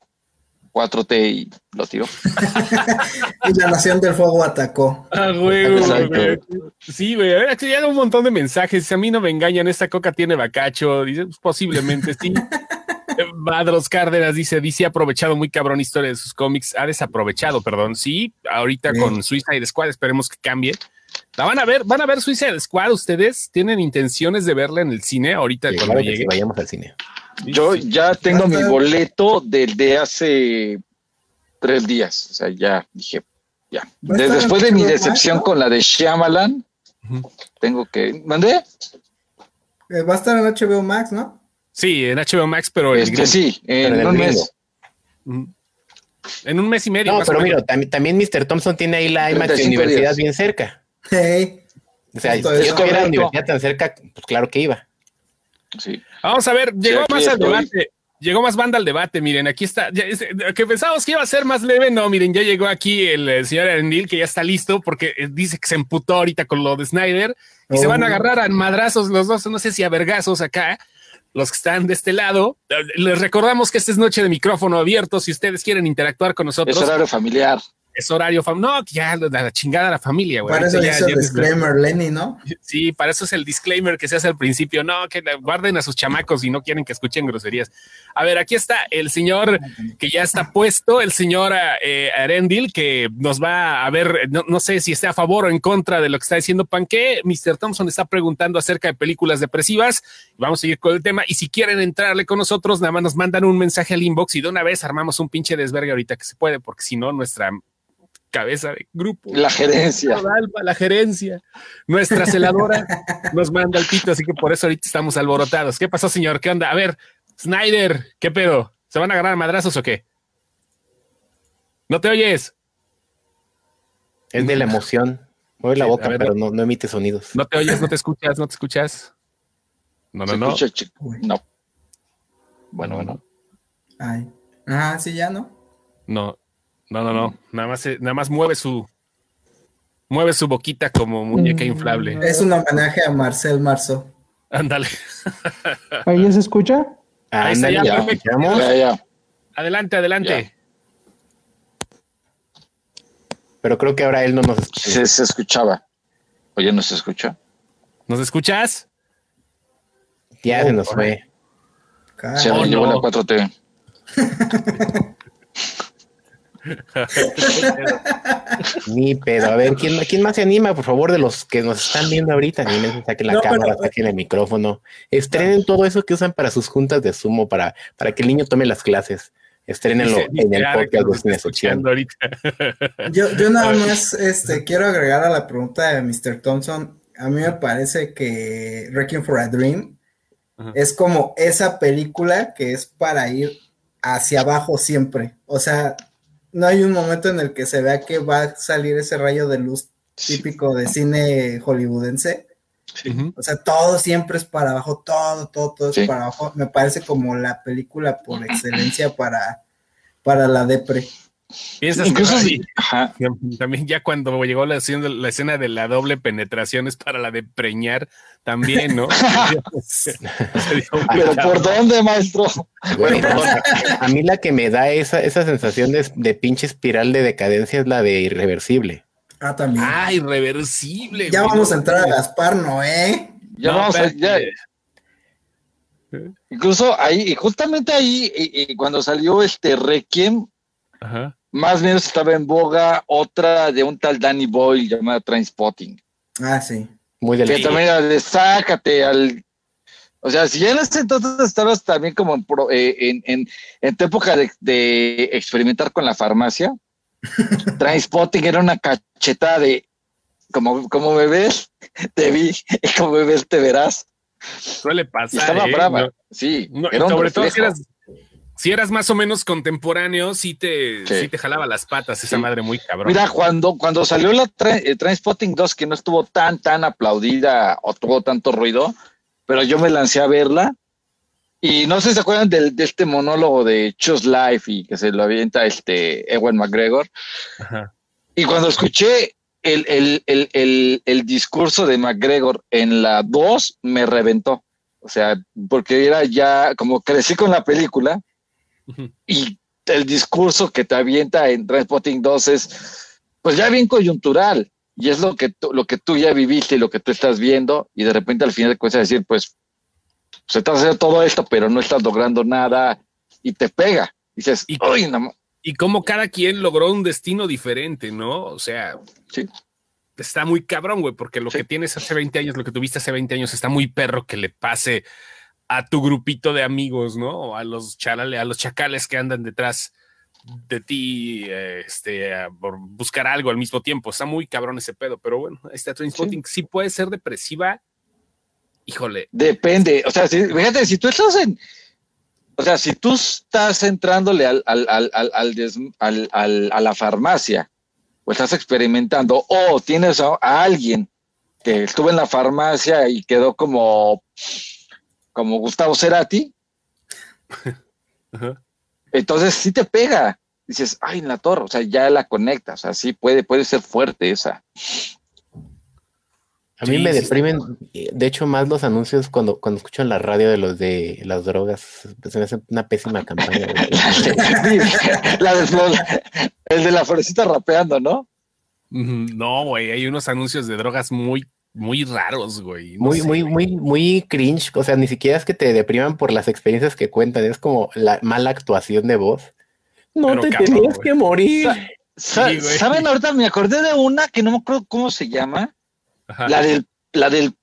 4T y lo tiró. y la Nación del Fuego atacó. Ah, güey, Sí, güey. Aquí hay un montón de mensajes. Si a mí no me engañan, esta coca tiene bacacho. Dice, pues, posiblemente sí. Madros Cárdenas dice, dice aprovechado muy cabrón historia de sus cómics, ha desaprovechado, perdón, sí, ahorita con Suicide Squad esperemos que cambie, la van a ver, van a ver Suicide Squad. ¿Ustedes tienen intenciones de verla en el cine ahorita cuando llegue? vayamos al cine. Yo ya tengo mi boleto desde hace tres días. O sea, ya dije, ya. después de mi decepción con la de Shyamalan, tengo que. ¿Mandé? Eh, va a estar en HBO Max, ¿no? Sí, en HBO Max, pero este, sí, en, un mes. En un mes y medio. No, pero mira, también, también Mr. Thompson tiene ahí la IMAX Universidad bien cerca. O sea, si yo tuviera la universidad tan cerca, pues claro que iba. Sí. Vamos a ver, llegó más al debate. Llegó más banda al debate, miren, aquí está, que pensábamos que iba a ser más leve, no, miren, ya llegó aquí el, señor Arendil, que ya está listo, porque eh, dice que se emputó ahorita con lo de Snyder, y se van a oh. agarrar a madrazos los dos, no sé si a vergazos acá, los que están de este lado. Les recordamos que esta es noche de micrófono abierto, si ustedes quieren interactuar con nosotros. Es horario familiar es horario familiar. No, ya la, chingada la familia, güey. Para eso ya, el disclaimer, Lenny, ¿no? Sí, para eso es el disclaimer que se hace al principio. No, que guarden a sus chamacos y no quieren que escuchen groserías. A ver, aquí está el señor que ya está puesto, el señor eh, Arendil, que nos va a ver, no, sé si está a favor o en contra de lo que está diciendo Panque. Mr. Thompson está preguntando acerca de películas depresivas. Vamos a seguir con el tema. Y si quieren entrarle con nosotros, nada más nos mandan un mensaje al inbox y de una vez armamos un pinche desvergue ahorita que se puede, porque si no, nuestra cabeza de grupo. La gerencia. La gerencia. Nuestra celadora nos manda el pito, así que por eso ahorita estamos alborotados. ¿Qué pasó, señor? ¿Qué onda? A ver, Snyder, ¿qué pedo? ¿Se van a agarrar madrazos o qué? ¿No te oyes? Es de la emoción. Mueve la boca, pero no, emite sonidos. No te oyes, no te escuchas, no te escuchas. No, no, no. no. Bueno, bueno. Ay. Ah, sí, ya no. No, no, no, no. Nada más, nada más mueve su. Mueve su boquita como muñeca inflable. Es un homenaje a Marcel Marceau. Ándale. ¿Ahí se escucha? Ahí está, ya, ya, Adelante, adelante. Pero creo que ahora él no nos escucha. Se, escuchaba. Oye, ¿no se escucha? ¿Nos escuchas? Ya se nos fue. Se oh, llevó la 4T. Ni pedo. A ver, ¿quién, ¿quién, más se anima? Por favor, de los que nos están viendo ahorita, saquen la cámara, saquen el micrófono. Estrenen todo eso que usan para sus juntas de sumo, para, para que el niño tome las clases. Estrenenlo en el podcast de Yo, yo nada más este, quiero agregar a la pregunta de Mr. Thompson. A mí me parece que Wrecking for a Dream es como esa película que es para ir hacia abajo siempre. O sea, no hay un momento en el que se vea que va a salir ese rayo de luz típico de cine hollywoodense. O sea, todo siempre es para abajo, todo, todo, todo es para abajo. Me parece como la película por excelencia para, para la depre. Piensas Incluso que también ya cuando llegó la, la escena de la doble penetración es para la de preñar también, ¿no? Pero ¿por dónde, maestro? a mí la que me da esa, esa sensación de, de pinche espiral de decadencia es la de irreversible. Ah, también. Ah, irreversible. Ya vamos a entrar a Gaspar, ¿no, eh? Ya vamos a, ya, Incluso ahí, y justamente ahí, cuando salió este Requiem, más o menos estaba en boga otra de un tal Danny Boyle llamada Trainspotting. Ah, sí. Muy delicado. Que también era de sácate al. O sea, si ya en ese entonces estabas también como en, eh, en, en, tu época de, de, experimentar con la farmacia, Trainspotting era una cachetada de como, como me ves, te vi, y como me ves, te verás. Suele pasar. estaba ¿eh? brava, sí. sobre todo si eras, si eras, más o menos contemporáneo, sí te, sí. te jalaba las patas esa madre muy cabrón. Mira, cuando, cuando salió la eh, Transpotting 2, que no estuvo tan, tan aplaudida o tuvo tanto ruido, pero yo me lancé a verla. Y no sé si se acuerdan de, de este monólogo de Choose Life y que se lo avienta este Ewan McGregor. Ajá. Y cuando escuché el, el, el, el, discurso de McGregor en la 2 me reventó. O sea, porque era ya como crecí con la película y el discurso que te avienta en Transpotting 2 es pues ya bien coyuntural y es lo que, tú, lo que tú ya viviste y lo que tú estás viendo y de repente al final te a decir pues se está haciendo todo esto pero no estás logrando nada y te pega. Y dices, y, y como cada quien logró un destino diferente, ¿no? O sea, sí. está muy cabrón, güey, porque lo que tienes hace 20 años, lo que tuviste hace 20 años, está muy perro que le pase a tu grupito de amigos, ¿no? O a los charales, a los chacales que andan detrás de ti, este, por buscar algo al mismo tiempo. Está muy cabrón ese pedo, pero bueno, esta Trainspotting sí. sí puede ser depresiva. Híjole. Depende. O sea, si, fíjate, si tú estás en, o sea, si tú estás entrándole al, al, al, al, al a la farmacia o estás experimentando o tienes a, alguien que estuvo en la farmacia y quedó como, como Gustavo Cerati, entonces sí te pega. Dices, ay, en la torre, o sea, ya la conectas, o sea, sí puede, puede ser fuerte esa. A mí me deprimen, de hecho, más los anuncios cuando, cuando escucho en la radio de los de las drogas. Pues, se me hace una pésima campaña. la de, el de la florecita rapeando, ¿no? No, güey, hay unos anuncios de drogas muy, muy raros, güey. muy, muy, muy, muy cringe. O sea, ni siquiera es que te depriman por las experiencias que cuentan, es como la mala actuación de voz. No te tenías que morir. ¿Saben? Ahorita me acordé de una que no me acuerdo cómo se llama la del, la del,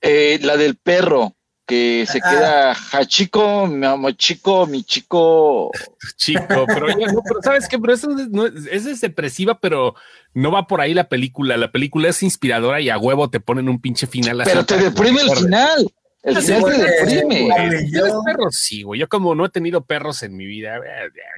eh, la del perro que se queda Hachiko, mi amo chico, mi chico. Chico, pero, sabes qué, pero eso no, es depresiva, pero no va por ahí la película. La película es inspiradora y a huevo te ponen un pinche final. Pero te deprime el final. El final te deprime. perros? Sí, güey. Yo como no he tenido perros en mi vida,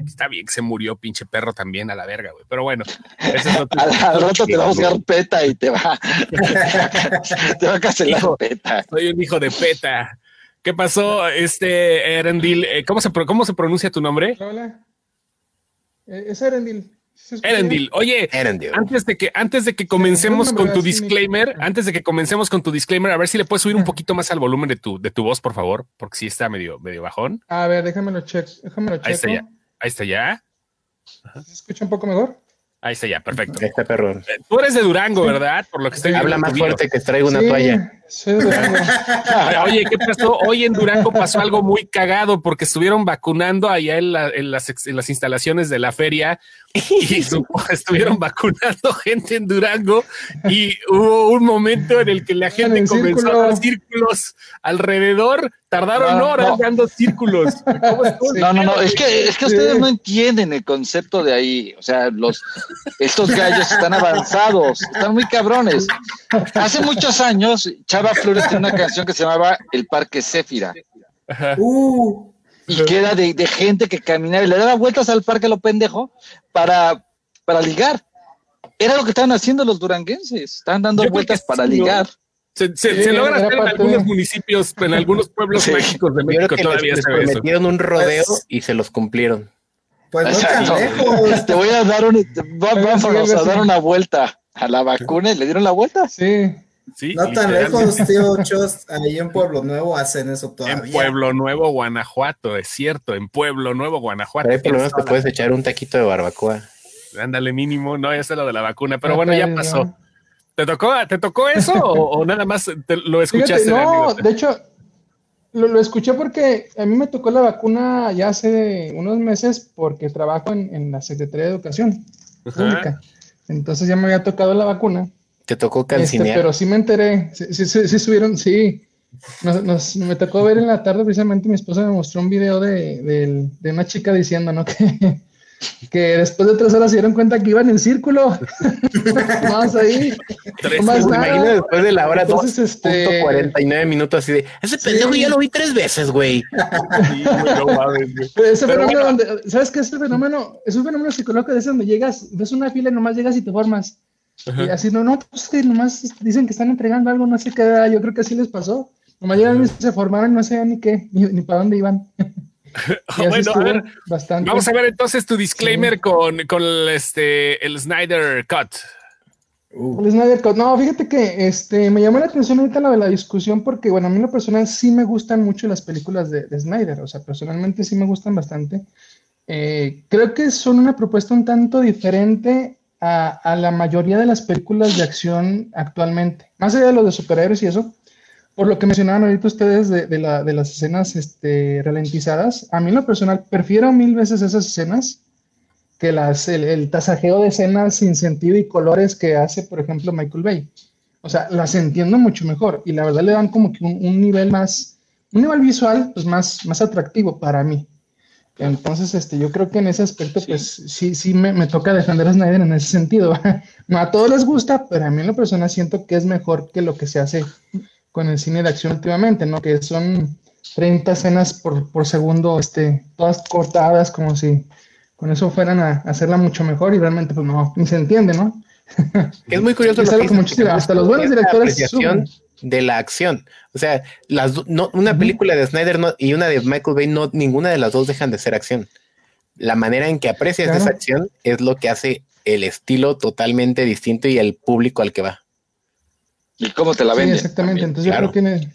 está bien que se murió pinche perro también a la verga, güey. Pero bueno. al, rato te va a buscar peta y te va, te va a cancelar peta. Soy un hijo de peta. ¿Qué pasó, este Erendil? Eh, ¿Cómo se, ¿Cómo se pronuncia tu nombre? Hola. Eh, es Erendil. Erendil, oye, antes de que antes de que comencemos con tu disclaimer, antes de que comencemos con tu disclaimer, a ver si le puedes subir un poquito más al volumen de tu de tu voz, por favor, porque sí está medio medio bajón. A ver, déjamelo check, déjamelo Ahí está ya. Ahí está ya. ¿Se escucha un poco mejor? Ahí está ya, perfecto. Ahí está perro. Tú eres de Durango, ¿verdad? Por lo que estoy Habla más fuerte que traigo una toalla. Oye, ¿qué pasó? Hoy en Durango pasó algo muy cagado porque estuvieron vacunando allá en, las, en las instalaciones de la feria y estuvieron vacunando gente en Durango y hubo un momento en el que la gente comenzó a dar círculos alrededor, tardaron horas dando círculos. No, no, no, es que, es que ustedes no entienden el concepto de ahí, o sea, los, estos gallos están avanzados, están muy cabrones. Hace muchos años, Chava Flores tiene una canción que se llamaba El Parque Céfira. Uh y que era de, de, gente que caminaba y le daba vueltas al parque a lo pendejo para, para ligar. Era lo que estaban haciendo los duranguenses, estaban dando vueltas para ligar. Se, se, se logra hacer en algunos municipios, en algunos pueblos mágicos de México todavía les, les prometieron un rodeo y se los cumplieron. Pues no lejos. Te voy a dar un, vamos a dar una vuelta a la vacuna y le dieron la vuelta. Sí. Sí, no tan lejos, tío Chos. Ahí en Pueblo Nuevo hacen eso todavía. En Pueblo Nuevo, Guanajuato, es cierto. En Pueblo Nuevo, Guanajuato. Pero ahí por lo menos te puedes echar un taquito de barbacoa. Ándale, mínimo. No, ya es lo de la vacuna. Pero bueno, ya pasó. ¿Te tocó, ¿te tocó eso o, nada más lo escuchaste? no, de hecho, lo, escuché porque a mí me tocó la vacuna ya hace unos meses porque trabajo en, la Secretaría de Educación Pública. Entonces ya me había tocado la vacuna. Te tocó este, calcinear. pero sí me enteré, sí, sí, sí, subieron, sí. Nos, me tocó ver en la tarde, precisamente mi esposa me mostró un video de, de una chica diciendo, ¿no? Que, que después de tres horas se dieron cuenta que iban en círculo. más ahí. Tres, más después de la hora Entonces, este... 49 minutos así de ese pendejo ya lo vi tres veces, güey. ese fenómeno donde, ¿sabes qué? Ese fenómeno es un fenómeno psicológico de ese donde llegas, ves una fila y nomás llegas y te formas. Y así, no, no, pues que nomás dicen que están entregando algo, no sé qué, yo creo que así les pasó. Nomás llegaron y se formaron, no sé ni qué, ni, ni para dónde iban. bueno, a ver, vamos a ver entonces tu disclaimer con, con este, el Snyder Cut. Uh. El Snyder Cut. No, fíjate que este, me llamó la atención ahorita la de la discusión porque, bueno, a mí lo personal sí me gustan mucho las películas de, Snyder, o sea, personalmente sí me gustan bastante. Eh, creo que son una propuesta un tanto diferente a, la mayoría de las películas de acción actualmente. Más allá de los de superhéroes y eso, por lo que mencionaban ahorita ustedes de, las escenas este, ralentizadas, a mí en lo personal prefiero mil veces esas escenas que las, el, tasajeo de escenas sin sentido y colores que hace, por ejemplo, Michael Bay. O sea, las entiendo mucho mejor y la verdad le dan como que un, nivel más, un nivel visual pues más, más atractivo para mí. Entonces, este, yo creo que en ese aspecto, pues sí, sí me, me, toca defender a Snyder en ese sentido. no a todos les gusta, pero a mí en lo personal siento que es mejor que lo que se hace con el cine de acción últimamente, ¿no? Que son 30 escenas por, por segundo, este, todas cortadas, como si con eso fueran a, hacerla mucho mejor y realmente pues no, ni se entiende, ¿no? es muy curioso lo que hasta los buenos directores de la acción. O sea, las, no, una película de Snyder y una de Michael Bay, no, ninguna de las dos dejan de ser acción. La manera en que aprecias esa acción es lo que hace el estilo totalmente distinto y el público al que va. ¿Y cómo te la venden? Sí, exactamente. Entonces yo creo que en,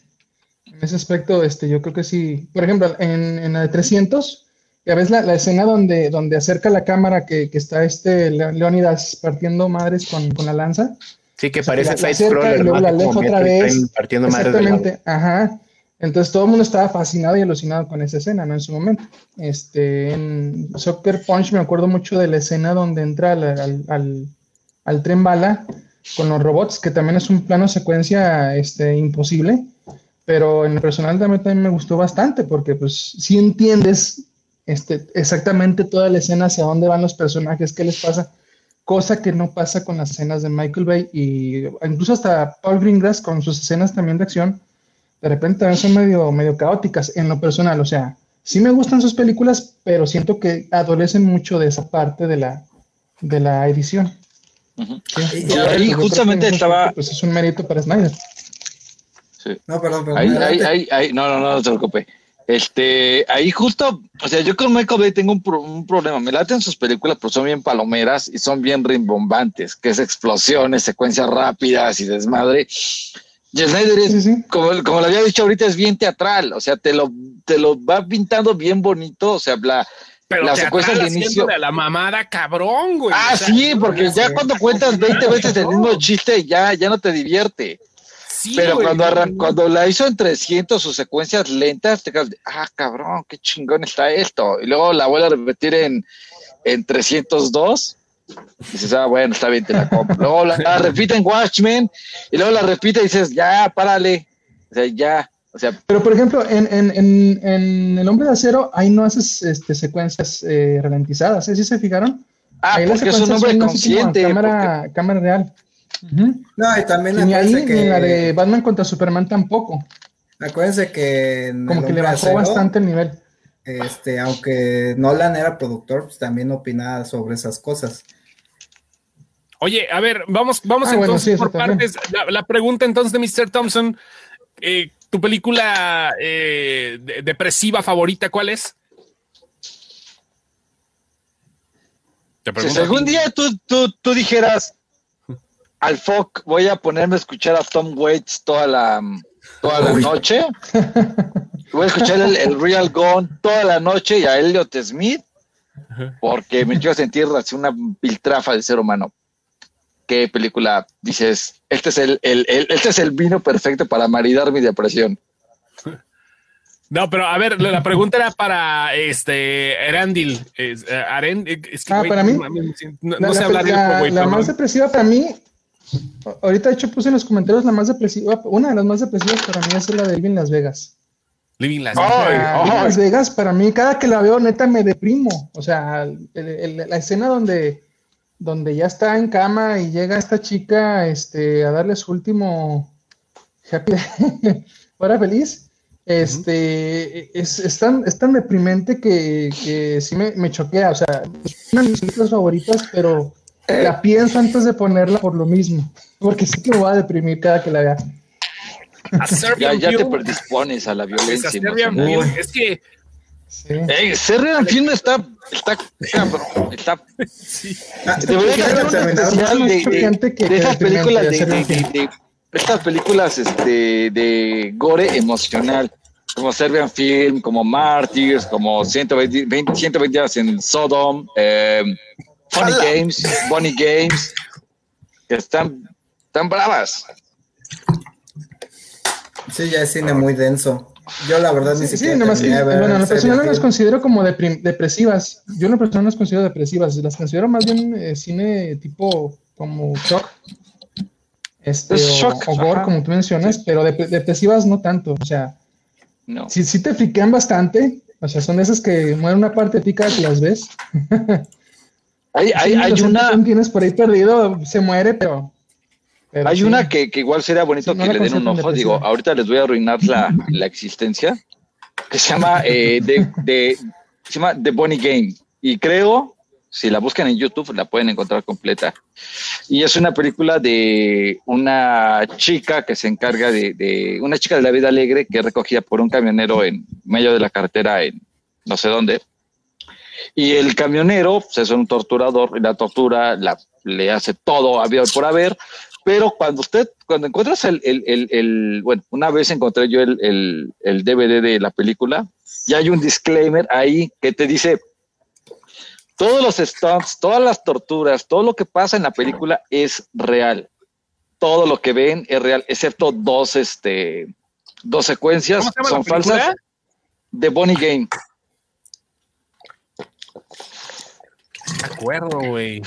ese aspecto, este, yo creo que sí. Por ejemplo, en, en la de 300, ya ves la, la, escena donde, donde acerca la cámara que, que está este Leonidas partiendo madres con, con la lanza. Sí, que parece side Y luego la aleja otra vez. Partiendo Exactamente, ajá. Entonces todo el mundo estaba fascinado y alucinado con esa escena, ¿no? En su momento. Este, en Soccer Punch me acuerdo mucho de la escena donde entra al, al, al, al tren bala con los robots, que también es un plano secuencia este, imposible, pero en el personal también, me gustó bastante, porque pues si entiendes este, exactamente toda la escena, hacia dónde van los personajes, qué les pasa, cosa que no pasa con las escenas de Michael Bay y incluso hasta Paul Greengrass con sus escenas también de acción, de repente también son medio, medio caóticas en lo personal, o sea, sí me gustan sus películas, pero siento que adolecen mucho de esa parte de la, de la edición. Y, ahí justamente estaba. Pues es un mérito para Snyder. Sí. No, perdón, perdón. Ahí, ahí, ahí, no, no, no, no se preocupe. Este, ahí justo, o sea, yo con Michael Bay tengo un, un, problema. Me laten sus películas, pero son bien palomeras y son bien rimbombantes, que es explosiones, secuencias rápidas y desmadre. Y Snyder es, Como, como lo había dicho ahorita, es bien teatral, o sea, te lo, te lo va pintando bien bonito, o sea, la, pero la secuencia de inicio de la mamada cabrón, güey. Ah, sí, porque ya cuando cuentas 20 veces el mismo chiste ya, ya no te divierte. Sí, pero cuando, cuando la hizo en 300 sus secuencias lentas, te quedas, ah, cabrón, qué chingón está esto. Y luego la vuelve a repetir en, en 302. Y dices, ah, bueno, está bien, te la compro. Luego la, la repite en Watchmen y luego la repite y dices, ya, párale. O sea, ya. O sea, pero por ejemplo, en, en, en, en El Hombre de Acero, ahí no haces este, secuencias eh, ralentizadas, ¿eh? ¿Sí se fijaron? Ah, porque es un hombre consciente. Cámara, cámara real. No, y también ni ahí, que... ni la de Batman contra Superman tampoco. Acuérdense que. Como que le bajó bastante el nivel. Este, aunque Nolan era productor, pues también opinaba sobre esas cosas. Oye, a ver, vamos, vamos ah, entonces por partes. La, la, pregunta entonces de Mr. Thompson, eh, ¿Tu película eh, depresiva favorita cuál es? si algún día tú, tú, tú dijeras, al FOC voy a ponerme a escuchar a Tom Waits toda la, toda la noche, voy a escuchar el, Real Gone toda la noche y a Elliot Smith, porque me quiero sentir así una piltrafa del ser humano. ¿Qué película dices? Este es el, el, este es el vino perfecto para maridar mi depresión. No, pero a ver, la pregunta era para este Erandil. Eh, ah, para mí. No, sé hablar la, la más depresiva para mí. Ahorita de hecho puse en los comentarios la más depresiva. Una de las más depresivas para mí es la de Living Las Vegas. Living Las Vegas. Las Vegas, para mí, cada que la veo, neta me deprimo. O sea, la escena donde, donde ya está en cama y llega esta chica este, a darle su último happy hora feliz este, es, tan, deprimente que, que sí me, me, choquea. O sea, es una de mis películas favoritas, pero. La pienso antes de ponerla por lo mismo. Porque sí que me va a deprimir cada que la vea. Ya, ya, te predispones a la violencia. es que. Sí. Serbian Film está. Está. Cabrón, está. Sí. Debería de, de, de, esas películas de, estas películas este, de gore emocional como Serbian Film, como Martyrs, como 120, 120 días en Sodom, eh, Funny Games, Bonnie Games, que están tan bravas. Sí, ya es cine muy denso. Yo la verdad ni siquiera. Sí, nomás bueno, en personal no las considero como depresivas. Yo en personal no las considero depresivas. Las considero más bien eh, cine tipo como shock. Este, o, gore, como tú mencionas, pero depresivas no tanto. O sea, no. Sí, sí te friquean bastante. O sea, son esas que mueren una parte de ti cada que las ves. hay, hay, hay una. Tienes por ahí perdido, se muere, pero. hay una que, que, igual sería bonito que le den un ojo. Digo, ahorita les voy a arruinar la, la existencia. Que se llama, eh, de, de, se llama The Bonnie Game. Y creo si la buscan en YouTube, la pueden encontrar completa. Y es una película de una chica que se encarga de, una chica de la vida alegre que es recogida por un camionero en medio de la carretera en no sé dónde. Y el camionero pues, es un torturador y la tortura la, le hace todo habido por haber. Pero cuando usted, cuando encuentras el, el, el, el bueno, una vez encontré yo el, el DVD de la película y hay un disclaimer ahí que te dice, todos los stunts, todas las torturas, todo lo que pasa en la película es real. Todo lo que ven es real, excepto dos, este, dos secuencias son falsas. De Bonnie Game. De acuerdo, güey.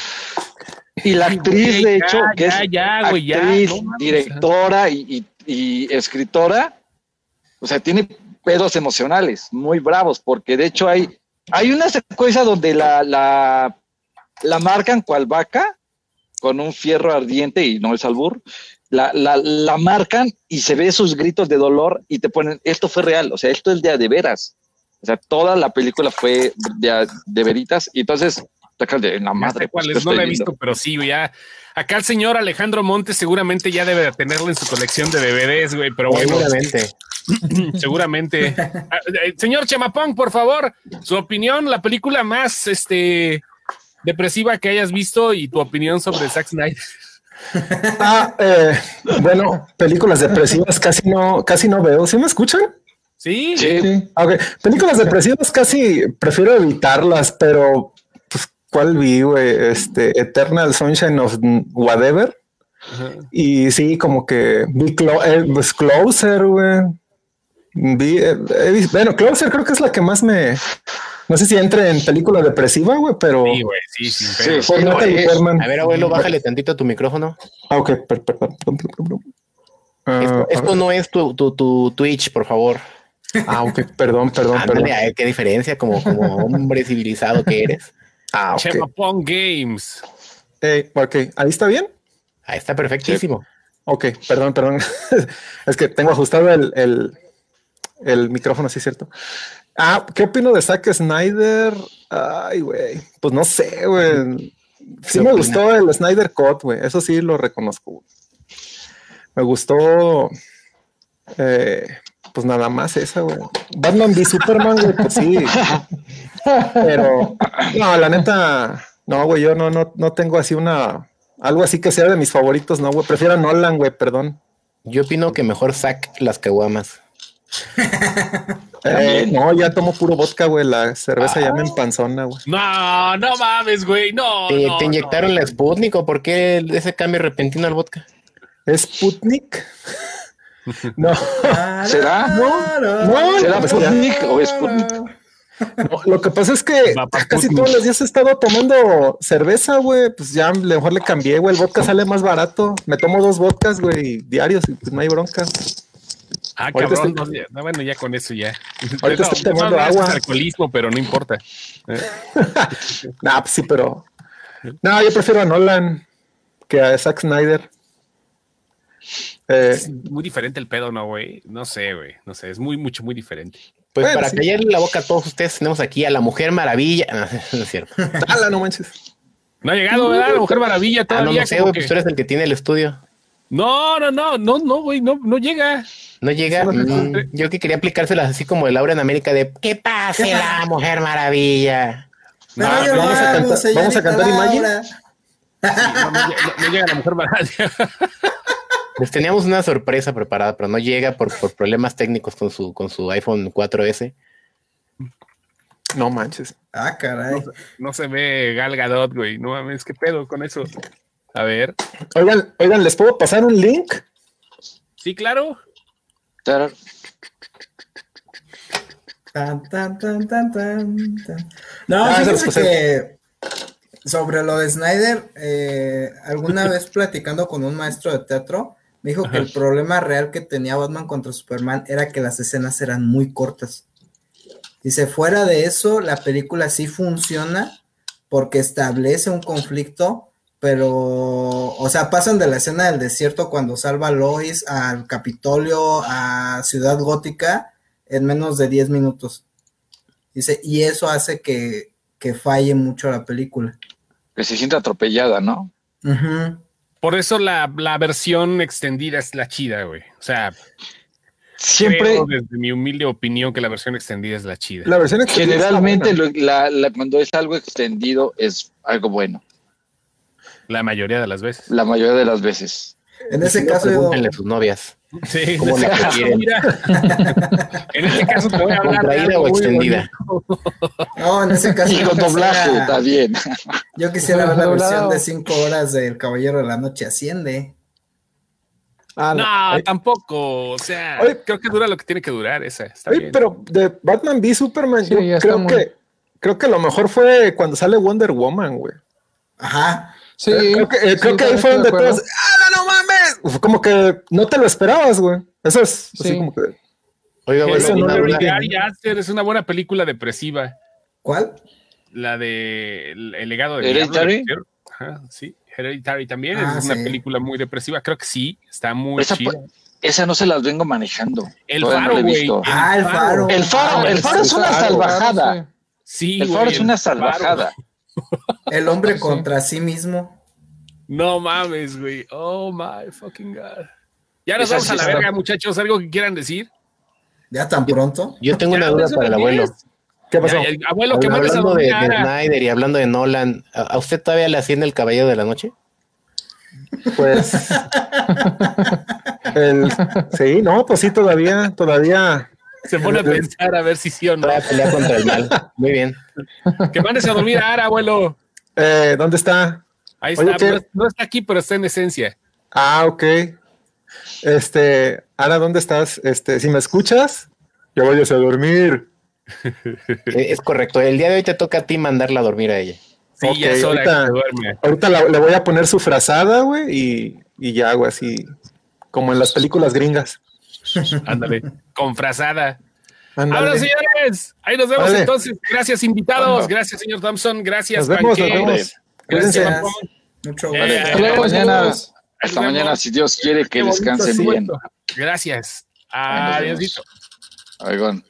Y la actriz, de hecho, que es actriz, directora y, y escritora, o sea, tiene pedos emocionales muy bravos, porque de hecho hay hay una secuencia donde la, la, la marcan cual vaca con un fierro ardiente y no es albur. La, la, la, marcan y se ve sus gritos de dolor y te ponen, esto fue real, o sea, esto es de de veras. O sea, toda la película fue de, de veritas y entonces, en la madre. Pues, no la he visto, pero sí, ya. Acá el señor Alejandro Montes seguramente ya debe de tenerlo en su colección de DVDs, güey, pero bueno. Seguramente. Seguramente. Ah, eh, señor Chamapón, por favor, su opinión, la película más este, depresiva que hayas visto y tu opinión sobre Zack Snyder. Ah, eh, bueno, películas depresivas casi no, casi no veo. ¿Sí me escuchan? Sí. sí. Okay. Películas depresivas casi prefiero evitarlas, pero ¿cuál vi, güey? Este, Eternal Sunshine of Whatever. Y sí, como que vi eh, pues, Closer, güey. Eh, bueno, Closer creo que es la que más me. No sé si entre en película depresiva, güey, pero. Sí, güey, sí, sí. a ver, abuelo, bájale tantito tu micrófono. Ah, ok, perdón. esto, no es tu, tu, Twitch, por favor. Ah, ok, perdón, perdón, perdón. qué diferencia como, como hombre civilizado que eres. Ah, ok. Games. ok, ahí está bien. Ahí está perfectísimo. Ok, perdón, perdón. es que tengo ajustado el, el micrófono, sí, cierto. Ah, ¿qué opino de Zack Snyder? Ay, güey, pues no sé, güey. Sí me gustó el Snyder Cut, güey. Eso sí lo reconozco. Me gustó, eh, pues nada más esa, güey. Batman v Superman, güey, pues sí. Pero, no, la neta, No, güey, yo no, no, no tengo así una. Algo así que sea de mis favoritos, no, güey. Prefiero Nolan, güey, perdón. Yo opino que mejor sac las caguamas. Eh, no, ya tomo puro vodka, güey. La cerveza ya me ah. empanzona, güey. No, no mames, güey. No. ¿Te, inyectaron la Sputnik o por qué ese cambio repentino al vodka? ¿Sputnik? no. ¿Será? No, no. ¿Será Sputnik o Sputnik? lo que pasa es que casi todos los días he estado tomando cerveza, güey. Pues ya mejor le cambié, güey. El vodka sale más barato. Me tomo dos vodkas, güey, diarios y pues no hay bronca. Ah, cabrón. No, bueno, ya con eso ya. Ahorita estoy tomando agua. alcoholismo, pero no importa. nah, pues sí, pero. No, yo prefiero a Nolan que a Zack Snyder. Eh, es muy diferente el pedo, ¿no, güey? No sé, güey. No sé, es muy, mucho, muy diferente. Pues para callarle la boca a todos ustedes, tenemos aquí a la Mujer Maravilla. No, es cierto. Dala, no manches. No ha llegado, ¿verdad? La Mujer Maravilla todavía. Ah, no, no sé, güey, pues tú eres el que tiene el estudio. No, no, no, no, no, güey, no, no llega. No llega. Mm, yo que quería aplicárselas así como el Laura en América de ¿Qué pase la Mujer Maravilla? No, vamos, a cantar, vamos a cantar Imagine. no, llega la Mujer Maravilla. Les teníamos una sorpresa preparada, pero no llega por, problemas técnicos con su, con su iPhone 4S. No manches. Ah, caray. No, se ve Gal Gadot, güey. No mames, ¿qué pedo con eso? A ver. Oigan, oigan, ¿les puedo pasar un link? Sí, claro. Tan, tan, tan, tan, tan. No, ah, que sobre lo de Snyder, eh, alguna vez platicando con un maestro de teatro, me dijo que el problema real que tenía Batman contra Superman era que las escenas eran muy cortas. Dice, fuera de eso, la película sí funciona porque establece un conflicto, pero, o sea, pasan de la escena del desierto cuando salva a Lois al Capitolio, a Ciudad Gótica, en menos de 10 minutos. Dice, y eso hace que, que falle mucho la película. Que se sienta atropellada, ¿no? Por eso la, versión extendida es la chida, güey. O sea, siempre desde mi humilde opinión que la versión extendida es la chida. La versión generalmente cuando es algo extendido es algo bueno. La mayoría de las veces. La mayoría de las veces. En ese caso, pregúntenle a sus novias. Sí, como la en este caso te voy a hablar Contraída o extendida. No, en ese caso. Y con doblaje, está bien. Yo quisiera ver la versión de cinco horas del Caballero de la Noche Asciende. Ah, no, tampoco. O sea, creo que dura lo que tiene que durar esa. Está bien. Pero de Batman v Superman, yo creo que creo que lo mejor fue cuando sale Wonder Woman, güey. Ajá. Sí, creo que, eh, creo que ahí fue donde todos, ¡ah, no mames! Como que no te lo esperabas, güey. Eso es así como que. Oiga, güey, es una buena película depresiva. ¿Cuál? La de El, legado de Hereditary. Ajá, sí, Hereditary también es ah, una película muy depresiva. Creo que sí, está muy esa, chida. Esa no se las vengo manejando. El faro, güey. Ah, el faro. El faro, el faro es una salvajada. Sí, el faro es una salvajada. El hombre contra sí mismo. No mames, güey. Oh my fucking God. Ya nos vamos a la verga, muchachos. ¿Algo que quieran decir? ¿Ya tan pronto? Yo tengo una duda para el abuelo. ¿Qué pasó? abuelo, que Hablando de, de, Snyder y hablando de Nolan, ¿a usted todavía le asciende el caballero de la noche? Pues. sí, no, pues sí, todavía, todavía se pone a pensar a ver si sí o no. Contra el mal. Muy bien. Que mandes a dormir a Ara, abuelo. Eh, ¿Dónde está? Ahí está. No, está aquí, pero está en esencia. Ah, ok. Este, Ara, ¿dónde estás? Este, si me escuchas, ya vayas a dormir. Es correcto. El día de hoy te toca a ti mandarla a dormir a ella. Sí, ya es hora ahorita, que duerme. Ahorita le voy a poner su frazada, güey, y, y ya hago así, como en las películas gringas. Ándale, con frazada. Ahora, señores, ahí nos vemos entonces. Gracias, invitados. Gracias, señor Thompson. Gracias, nos vemos, nos vemos. Gracias. Mucho eh, hasta mañana. Hasta mañana, si Dios quiere que descansen bien. Gracias. Adiós. Oigan.